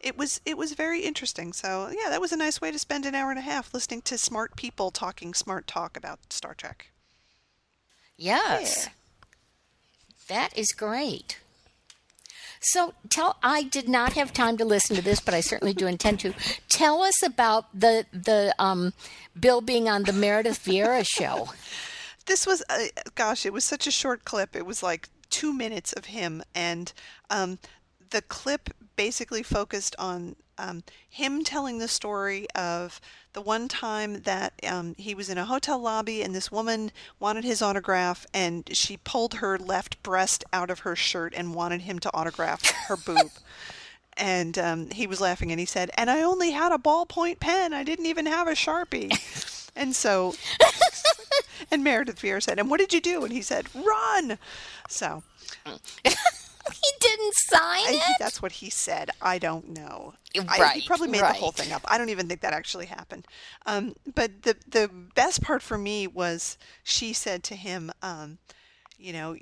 it was it was very interesting. So yeah, that was a nice way to spend an hour and a half listening to smart people talking smart talk about Star Trek. Yes. That is great. So tell I did not have time to listen to this, but I certainly do intend to. Tell us about the the um, Bill being on the Meredith Vieira show. this was uh, gosh it was such a short clip it was like two minutes of him and um, the clip basically focused on um, him telling the story of the one time that um, he was in a hotel lobby and this woman wanted his autograph and she pulled her left breast out of her shirt and wanted him to autograph her boob. And um, he was laughing and he said, And I only had a ballpoint pen. I didn't even have a Sharpie. and so, and Meredith Vieira said, And what did you do? And he said, Run. So, he didn't sign I, it. that's what he said. I don't know. I, Right, he probably made the whole thing up. I don't even think that actually happened. Um, but the the best part for me was she said to him, um, you know,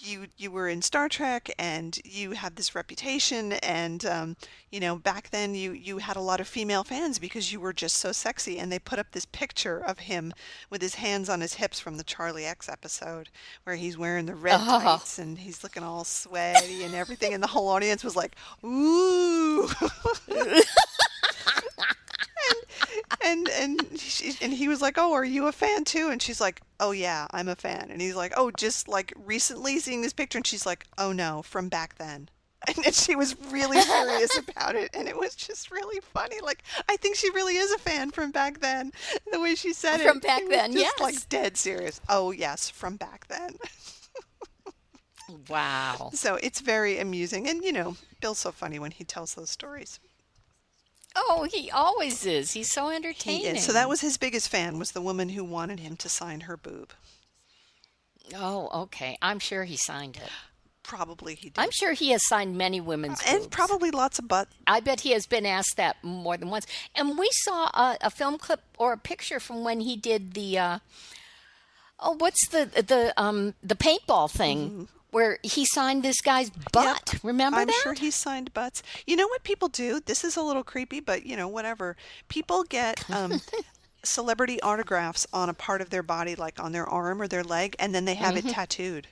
you you were in Star Trek and you had this reputation, and um, you know back then you you had a lot of female fans because you were just so sexy, and they put up this picture of him with his hands on his hips from the Charlie X episode where he's wearing the red Oh. tights and he's looking all sweaty and everything, and the whole audience was like, ooh. and and she, and he was like, "Oh, are you a fan too?" And she's like, "Oh yeah, I'm a fan." And he's like, "Oh, just like recently seeing this picture." And she's like, "Oh no, from back then." And she was really serious about it, and it was just really funny. Like I think she really is a fan from back then. The way she said it, From back it then, just yes. like dead serious. Oh yes, from back then. Wow. So it's very amusing, and you know, Bill's so funny when he tells those stories. Oh, he always is. He's so entertaining. He is. So that was his biggest fan was the woman who wanted him to sign her boob. Oh, okay. I'm sure he signed it. Probably he did. I'm sure he has signed many women's and boobs. probably lots of butt. I bet he has been asked that more than once. And we saw a, a film clip or a picture from when he did the uh, oh, what's the the um the paintball thing where he signed this guy's butt. Yep. Remember I'm that? sure he signed butts. You know what people do? This is a little creepy, but you know, whatever. People get um, celebrity autographs on a part of their body, like on their arm or their leg, and then they have Mm-hmm. it tattooed,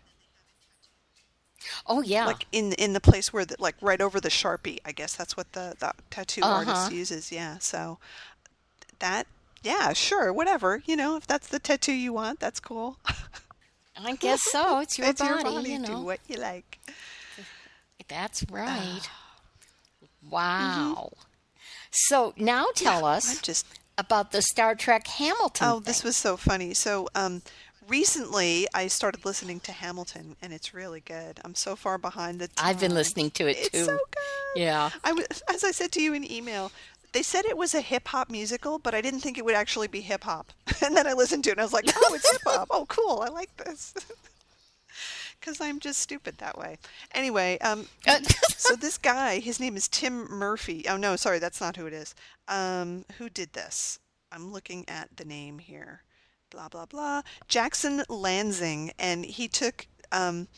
oh yeah. like in in the place where, the, like, right over the sharpie. I guess that's what the, the tattoo Uh-huh. artist uses. Yeah. So that, yeah, sure, whatever. You know, if that's the tattoo you want, that's cool. I guess so. It's your it's body, your body. you Do what you like. That's right. wow. So now tell us Mm-hmm. Just about the Star Trek Hamilton. Oh, this was so funny. So, um, recently I started listening to Hamilton, and it's really good. I'm so far behind the. I've been listening to it It's too. It's so good. Yeah. I was, as I said to you in email, they said it was a hip hop musical, but I didn't think it would actually be hip hop. And then I listened to it, and I was like, oh, it's hip hop. Oh, cool. I like this. Because I'm just stupid that way. Anyway, um, so this guy, his name is Tim Murphy. Oh no, sorry, that's not who it is. Um, who did this? I'm looking at the name here. Blah blah blah. Jackson Lanzing, and he took um,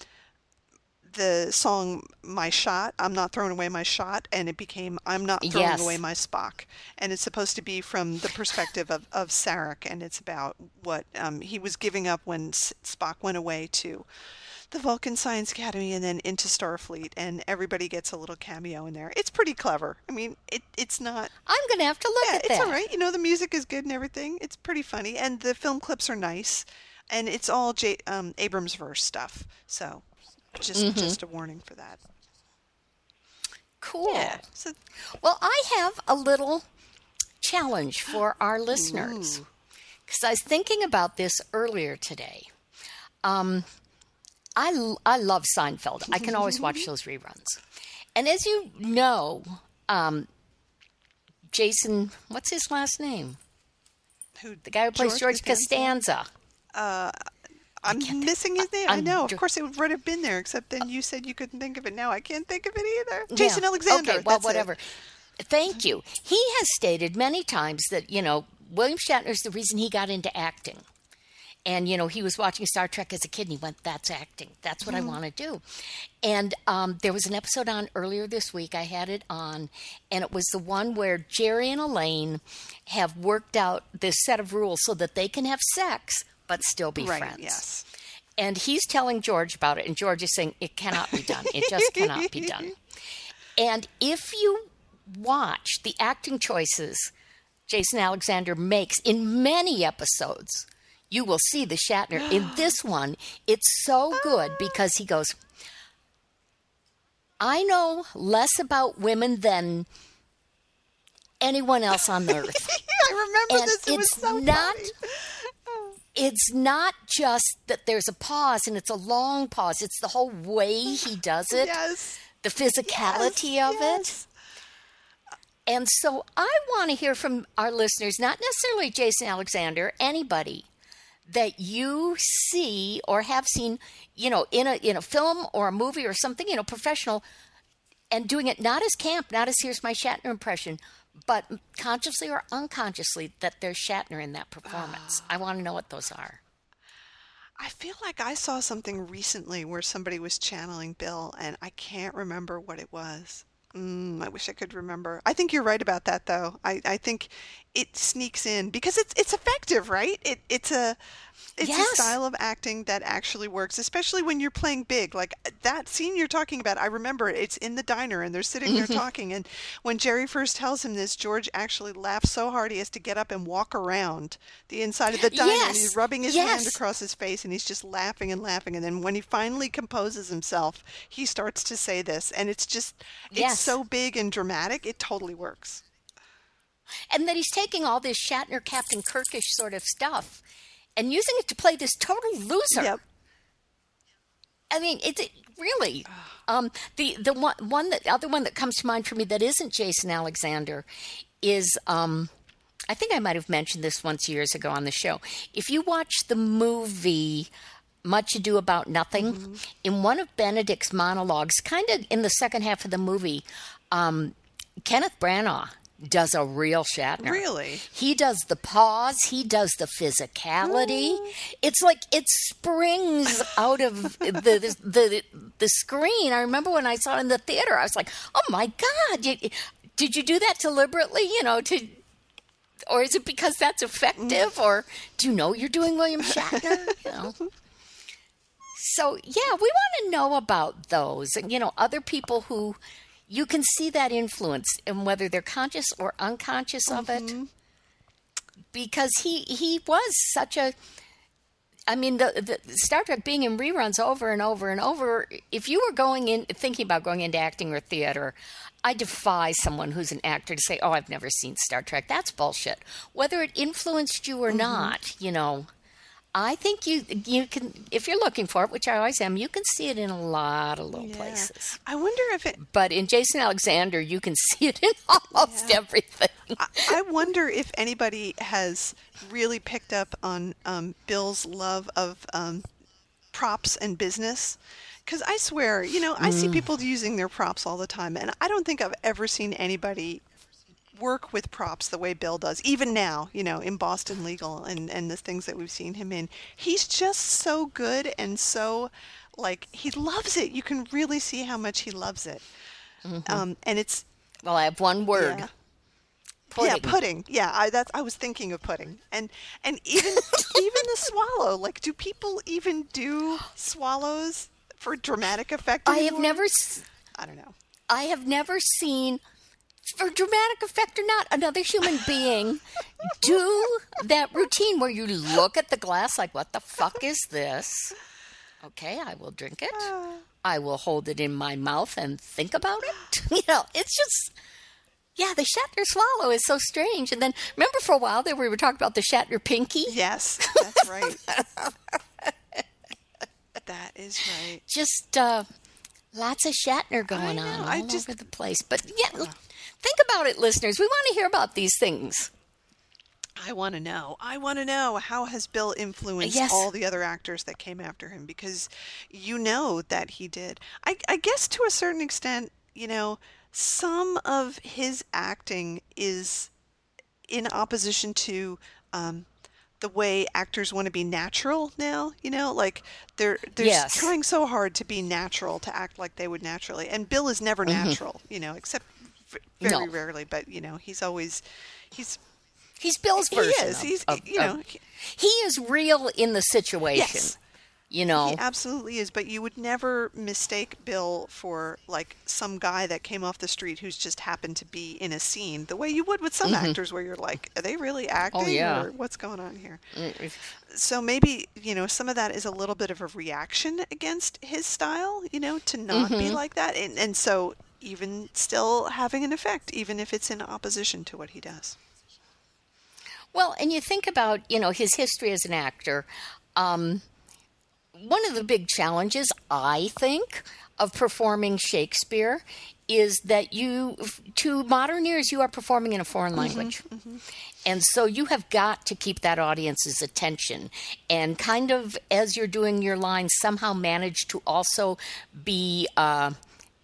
the song "My Shot." I'm not throwing away my shot, and it became "I'm not throwing Yes. away my Spock." And it's supposed to be from the perspective of of Sarek, and it's about what um, he was giving up when S- Spock went away to the Vulcan Science Academy and then into Starfleet, and everybody gets a little cameo in there. It's pretty clever. I mean, it it's not. I'm going to have to look at it. Yeah, at it's that. all right. You know, the music is good and everything. It's pretty funny, and the film clips are nice, and it's all J- um, Abrams verse stuff. So, just Mm-hmm. just a warning for that. Cool. Yeah. So, Well, I have a little challenge for our listeners because I was thinking about this earlier today. Um, I I love Seinfeld. I can always watch those reruns, and as you know, um, Jason, what's his last name? who The guy who plays George, Costanza. I'm missing his name. I I'm know. Of course, it would have been there, except then you said you couldn't think of it. Now I can't think of it either. Yeah. Jason Alexander. Okay, well, that's it. whatever. Thank you. He has stated many times that, you know, William Shatner is the reason he got into acting. And, you know, he was watching Star Trek as a kid and he went, that's acting. That's what I want to do. And um, there was an episode on earlier this week. I had it on. And it was the one where Jerry and Elaine have worked out this set of rules so that they can have sex but still be Right. friends. Yes. And he's telling George about it, and George is saying, It cannot be done. It just cannot be done. And if you watch the acting choices Jason Alexander makes in many episodes, you will see the Shatner. In this one, it's so good because he goes, I know less about women than anyone else on earth. I remember And this. It was it's so not- funny. It's not just that there's a pause and it's a long pause. It's the whole way he does it, Yes. the physicality Yes, of yes. it. And so I want to hear from our listeners, not necessarily Jason Alexander, anybody that you see or have seen, you know, in a in a film or a movie or something, you know, professional and doing it not as camp, not as here's my Shatner impression, but consciously or unconsciously that there's Shatner in that performance. I want to know what those are. I feel like I saw something recently where somebody was channeling Bill, and I can't remember what it was. Mm, I wish I could remember. I think you're right about that, though. I, I think it sneaks in because it's it's effective, right? It it's a it's Yes. a style of acting that actually works, especially when you're playing big. Like uh, that scene you're talking about, I remember it. It's in the diner, and they're sitting there mm-hmm. talking. And when Jerry first tells him this, George actually laughs so hard he has to get up and walk around the inside of the diner. And he's Yes. rubbing his hand across his face, and he's just laughing and laughing. And then when he finally composes himself, he starts to say this, and it's just it's Yes. so big and dramatic. It totally works. And that he's taking all this Shatner Captain Kirkish sort of stuff and using it to play this total loser. Yep. I mean, it's it, really um, the the one one that other one that comes to mind for me that isn't Jason Alexander is um, I think I might have mentioned this once years ago on the show. If you watch the movie Much Ado About Nothing, in one of Benedict's monologues, kind of in the second half of the movie, um, Kenneth Branagh does a real Shatner. Really? He does the pause, he does the physicality. Mm. It's like it springs out of the, the the screen. I remember when I saw it in the theater, I was like, "Oh my god, you, did you do that deliberately, you know, to or is it because that's effective mm. or do you know you're doing William Shatner, you know?" So, yeah, we want to know about those and you know, other people who you can see that influence and whether they're conscious or unconscious of it. Mm-hmm. Because he he was such a I mean the, the Star Trek being in reruns over and over and over if you were going in thinking about going into acting or theater I defy someone who's an actor to say oh I've never seen Star Trek. That's bullshit. Whether it influenced you or mm-hmm. not you know I think you you can if you're looking for it which I always am you can see it in a lot of little Yeah. places I wonder if it. but in Jason Alexander you can see it in almost everything I, I wonder if anybody has really picked up on um, Bill's love of um, props and business. Because I swear, you know, I see people using their props all the time, and I don't think I've ever seen anybody work with props the way Bill does, even now, you know, in Boston Legal and, and the things that we've seen him in. He's just so good and so, like, he loves it. You can really see how much he loves it. Um, and it's, well I have one word yeah. pudding. Yeah, pudding. Yeah, I that's I was thinking of pudding. And and even even the swallow. Like do people even do swallows for dramatic effect I have never I don't know. I have never seen for dramatic effect or not another human being do that routine where you look at the glass like what the fuck is this? Okay, I will drink it. I will hold it in my mouth and think about it. You know, it's just yeah, the Shatner swallow is so strange. And then remember for a while there we were talking about the Shatner pinky? Yes, that's right. that is right. just uh, lots of Shatner going know, on all I just- over the place. But yeah, think about it, listeners. We want to hear about these things. I want to know. I want to know how has Bill influenced Yes. all the other actors that came after him because you know that he did. I, I guess to a certain extent, you know, some of his acting is in opposition to um, the way actors want to be natural now. You know, like they're they're Yes. trying so hard to be natural to act like they would naturally, and Bill is never natural. You know, except very Mm-hmm. No. rarely. But you know, he's always he's He's Bill's version. He is. of- He's- of- you know, of- he- is real in the situation. Yes. You know, He absolutely is, but you would never mistake Bill for like some guy that came off the street who's just happened to be in a scene, the way you would with some actors, where you're like, are they really acting, Mm-hmm. Oh, yeah. or what's going on here? Mm, So maybe you know some of that is a little bit of a reaction against his style, you know, to not Mm-hmm. be like that, and and so even still having an effect, even if it's in opposition to what he does. Well, and you think about, you know, his history as an actor. Um, one of the big challenges, I think, of performing Shakespeare is that you, to modern ears, you are performing in a foreign language. And so you have got to keep that audience's attention and kind of, as you're doing your lines, somehow manage to also be uh,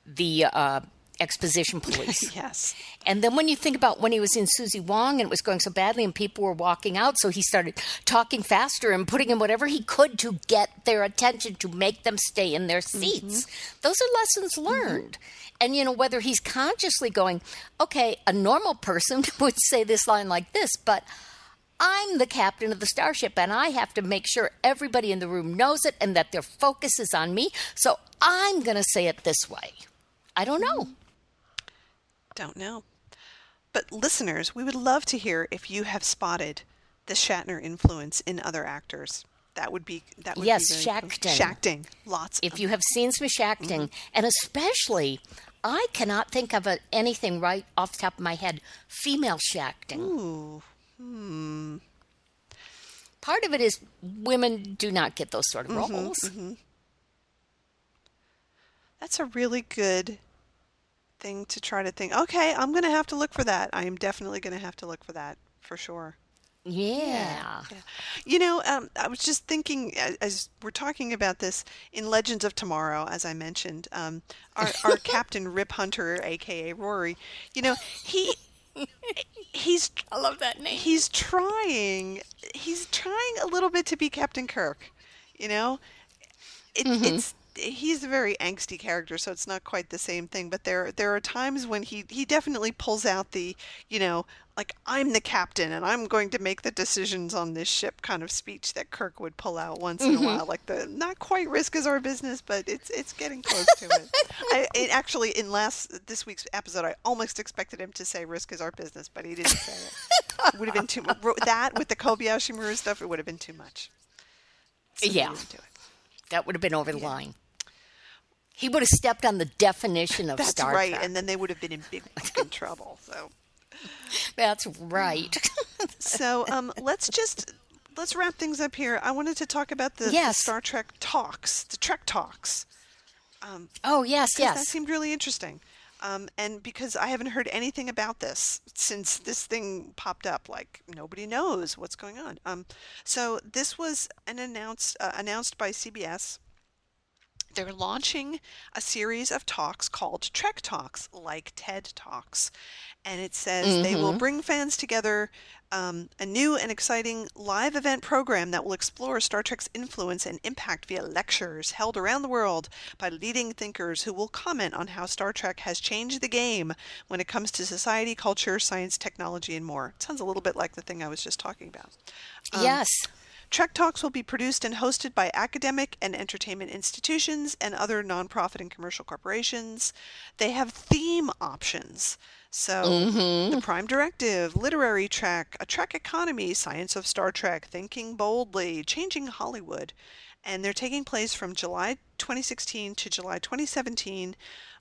the uh, exposition police. Yes. And then when you think about when he was in Suzie Wong and it was going so badly and people were walking out, so he started talking faster and putting in whatever he could to get their attention to make them stay in their seats. Those are lessons learned. And you know, whether he's consciously going, okay, a normal person would say this line like this, but I'm the captain of the starship and I have to make sure everybody in the room knows it and that their focus is on me. So I'm going to say it this way. I don't know. Don't know. But listeners, we would love to hear if you have spotted the Shatner influence in other actors. That would be that would Yes, be. Shacting. Shacting. Lots if you have seen some acting, and especially, I cannot think of a, anything right off the top of my head. Female shacting. Ooh. Hmm. Part of it is women do not get those sort of Mm-hmm, roles. That's a really good thing to try to think. Okay, I'm going to have to look for that. I am definitely going to have to look for that for sure. Yeah. Yeah. You know, um, I was just thinking a- as we're talking about this in Legends of Tomorrow, as I mentioned, um, our, our Captain Rip Hunter, aka Rory, you know, he he's I love that name. he's trying he's trying a little bit to be Captain Kirk, you know. It, It's he's a very angsty character, so it's not quite the same thing. But there there are times when he he definitely pulls out the you know like I'm the captain and I'm going to make the decisions on this ship kind of speech that Kirk would pull out once in a mm-hmm. while, like the not quite risk is our business, but it's it's getting close to it. I it actually in last this week's episode, I almost expected him to say risk is our business, but he didn't say it. It would have been too that with the Kobayashi Maru stuff. It would have been too much. So Yeah. didn't do it. That would have been over the line. He would have stepped on the definition of That's Star right, Trek. and then they would have been in big fucking trouble. So, That's right. so um, let's just let's wrap things up here. I wanted to talk about the, the Star Trek talks, the Trek talks. oh, yes, yes. That seemed really interesting. Um, and because I haven't heard anything about this since this thing popped up, like nobody knows what's going on. Um, so this was an announced uh, announced by CBS. They're launching a series of talks called Trek Talks, like TED Talks. And it says they will bring fans together um, a new and exciting live event program that will explore Star Trek's influence and impact via lectures held around the world by leading thinkers who will comment on how Star Trek has changed the game when it comes to society, culture, science, technology, and more. It sounds a little bit like the thing I was just talking about. yes. Trek Talks will be produced and hosted by academic and entertainment institutions and other nonprofit and commercial corporations. They have theme options. So, mm-hmm. the Prime Directive, Literary Trek, A Trek Economy, Science of Star Trek, Thinking Boldly, Changing Hollywood. And they're taking place from July 2016 to July 2017.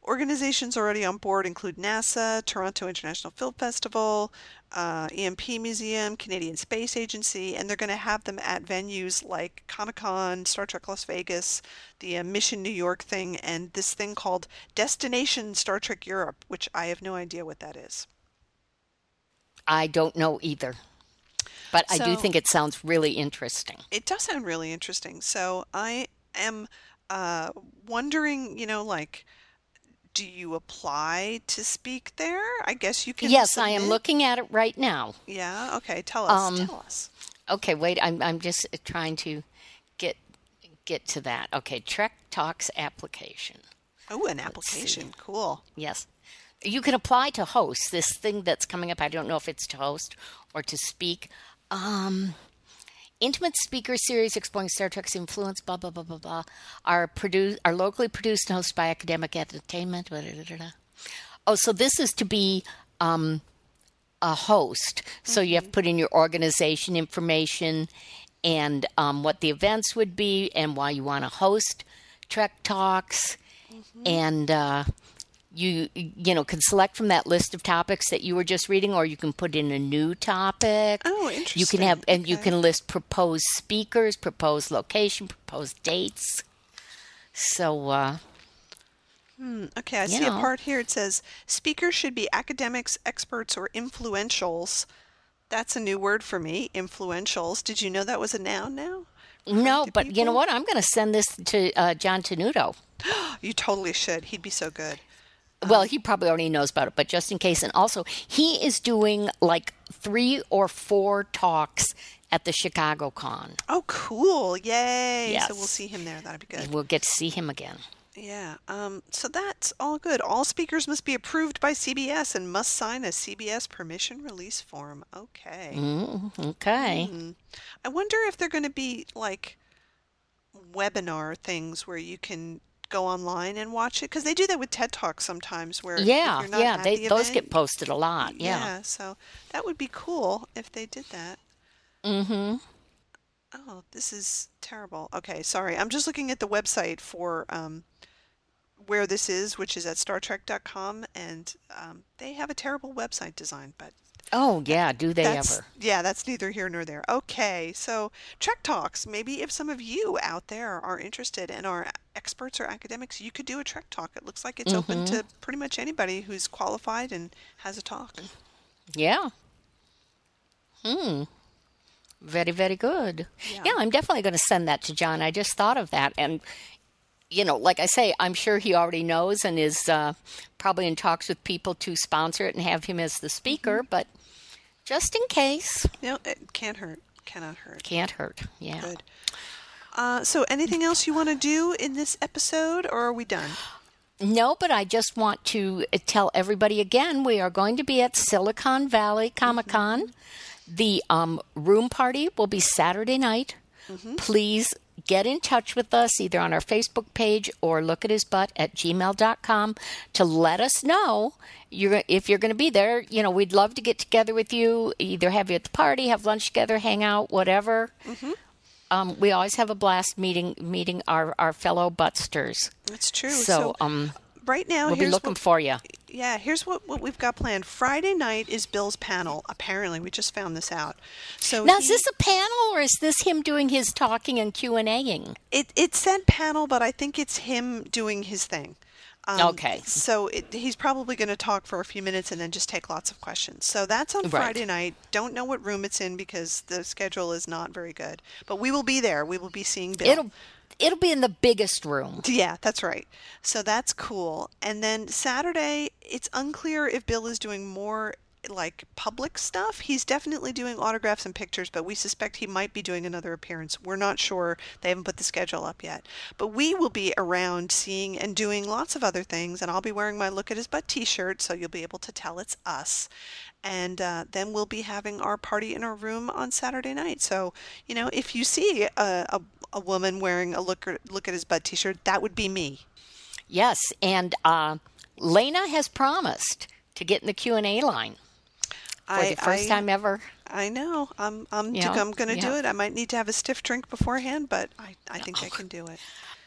Organizations already on board include NASA, Toronto International Film Festival, uh, EMP Museum, Canadian Space Agency, and they're going to have them at venues like Comic Con, Star Trek Las Vegas, the uh, Mission New York thing, and this thing called Destination Star Trek Europe, which I have no idea what that is. I don't know either. But I do think it sounds really interesting. It does sound really interesting. So I am uh, wondering, you know, like, do you apply to speak there? I guess you can. Yes, I am looking at it right now. Yeah. Okay. Tell us. Um, tell us. Okay, wait. I'm I'm just trying to get get to that. Okay, Trek Talks application. Oh, an application. Cool. Yes. You can apply to host this thing that's coming up. I don't know if it's to host or to speak. Um, intimate speaker series exploring Star Trek's influence, blah, blah, blah, blah, blah, are, produced, are locally produced and hosted by academic entertainment. blah, blah, blah. Oh, so this is to be um, a host. So you have to put in your organization information and um, what the events would be and why you want to host Trek Talks. And uh, you you know can select from that list of topics that you were just reading, or you can put in a new topic. Oh, interesting You can have and you can list proposed speakers, proposed location, proposed dates. So uh, Okay, I see a part here. It says speakers should be academics, experts, or influentials. That's a new word for me, influentials. Did you know that was a noun now? no, but you know what? I'm going to send this to uh, John Tenuto. You totally should. He'd be so good. Well, he probably already knows about it, but just in case. And also, he is doing like three or four talks at the Chicago Con. Oh, cool. Yay. Yes. So we'll see him there. That'd be good. We'll get to see him again. Yeah. Um, so that's all good. All speakers must be approved by CBS and must sign a CBS permission release form. Okay. Mm, okay. I wonder if they're going to be like webinar things where you can go online and watch it because they do that with TED Talks sometimes where Yeah, you're not yeah. They the those event- get posted a lot. Yeah. yeah. So that would be cool if they did that. Mm-hmm. Oh, this is terrible. Okay, sorry. I'm just looking at the website for um, where this is, which is at StarTrek.com, and um, they have a terrible website design, but Oh yeah. Do they that's ever? yeah, that's neither here nor there. Okay, so Trek Talks. Maybe if some of you out there are interested and are experts or academics, you could do a Trek Talk. It looks like it's open Mm-hmm. to pretty much anybody who's qualified and has a talk. Yeah. Hmm. Very, very good. Yeah. Yeah, I'm definitely going to send that to John. I just thought of that. And, you know, like I say, I'm sure he already knows and is uh, probably in talks with people to sponsor it and have him as the speaker. Mm-hmm. But just in case, No, it can't hurt. Cannot hurt. can't hurt. Yeah. Good. Uh, so, anything else you want to do in this episode, or are we done? No, but I just want to uh, tell everybody again we are going to be at Silicon Valley Comic Con. The um, room party will be Saturday night. Please get in touch with us either on our Facebook page or look at his butt at gmail.com to let us know you're, if you're going to be there. You know, we'd love to get together with you, either have you at the party, have lunch together, hang out, whatever. Um, we always have a blast meeting meeting our, our fellow buttsters. That's true. So, um, right now, We'll be looking what, for you. yeah, here's what, what we've got planned. Friday night is Bill's panel. Apparently, we just found this out. So Now, he- is this a panel or is this him doing his talking and Q and Aing? It it said panel, but I think it's him doing his thing. Um, Okay. So it, he's probably going to talk for a few minutes and then just take lots of questions. So that's on Right. Friday night. Don't know what room it's in because the schedule is not very good. But we will be there. We will be seeing Bill. It'll it'll be in the biggest room. Yeah, that's right. So that's cool. And then Saturday, it's unclear if Bill is doing more like public stuff. He's definitely doing autographs and pictures, but we suspect he might be doing another appearance. We're not sure. They haven't put the schedule up yet. But we will be around seeing and doing lots of other things, and I'll be wearing my Look at His Butt t shirt, so you'll be able to tell it's us. And uh, then we'll be having our party in our room on Saturday night. So, you know, if you see a, a, a woman wearing a Look, look at His Butt t shirt, that would be me. Yes, and uh, Lena has promised to get in the Q and A line for the first time ever. I know. I'm I'm Yeah, I'm going to do it. I might need to have a stiff drink beforehand, but I, I think I can do it.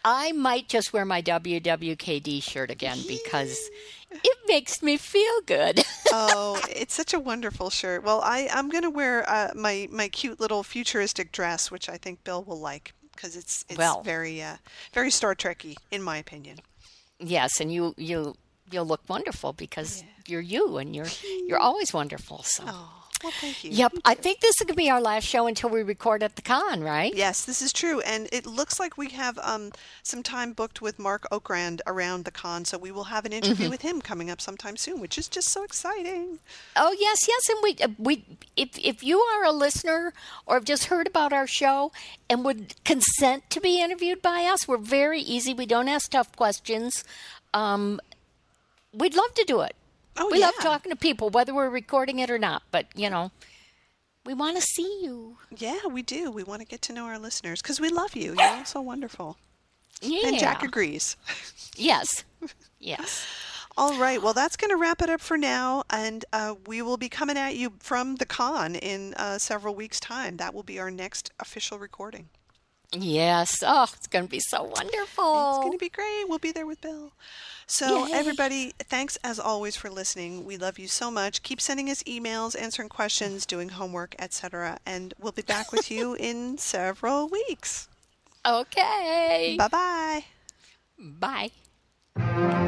I might just wear my WWKD shirt again because it makes me feel good. oh, it's such a wonderful shirt. Well, I I'm going to wear uh, my my cute little futuristic dress, which I think Bill will like because it's it's Well. very uh, very Star Trekky in my opinion. yes, and you you you'll look wonderful because you're you and you're you're always wonderful. So. Oh, well, thank you. Yep, I think this is going to be our last show until we record at the con, right? Yes, this is true, and it looks like we have um, some time booked with Marc Okrand around the con, so we will have an interview Mm-hmm. with him coming up sometime soon, which is just so exciting. Oh yes, yes, and we uh, we if if you are a listener or have just heard about our show and would consent to be interviewed by us, we're very easy. We don't ask tough questions. Um, we'd love to do it. Oh, we love talking to people, whether we're recording it or not. But you know, we want to see you. Yeah, we do. We want to get to know our listeners because we love you. You're all so wonderful. Yeah. And Jack agrees. Yes. Yes. All right. Well, that's going to wrap it up for now. And uh, we will be coming at you from the con in uh, several weeks' time. That will be our next official recording. Yes. Oh, it's going to be so wonderful. It's going to be great. We'll be there with Bill. So, Yay. everybody, thanks as always for listening. We love you so much. Keep sending us emails, answering questions, doing homework, etc. And we'll be back with you in several weeks. Okay. Bye bye. Bye.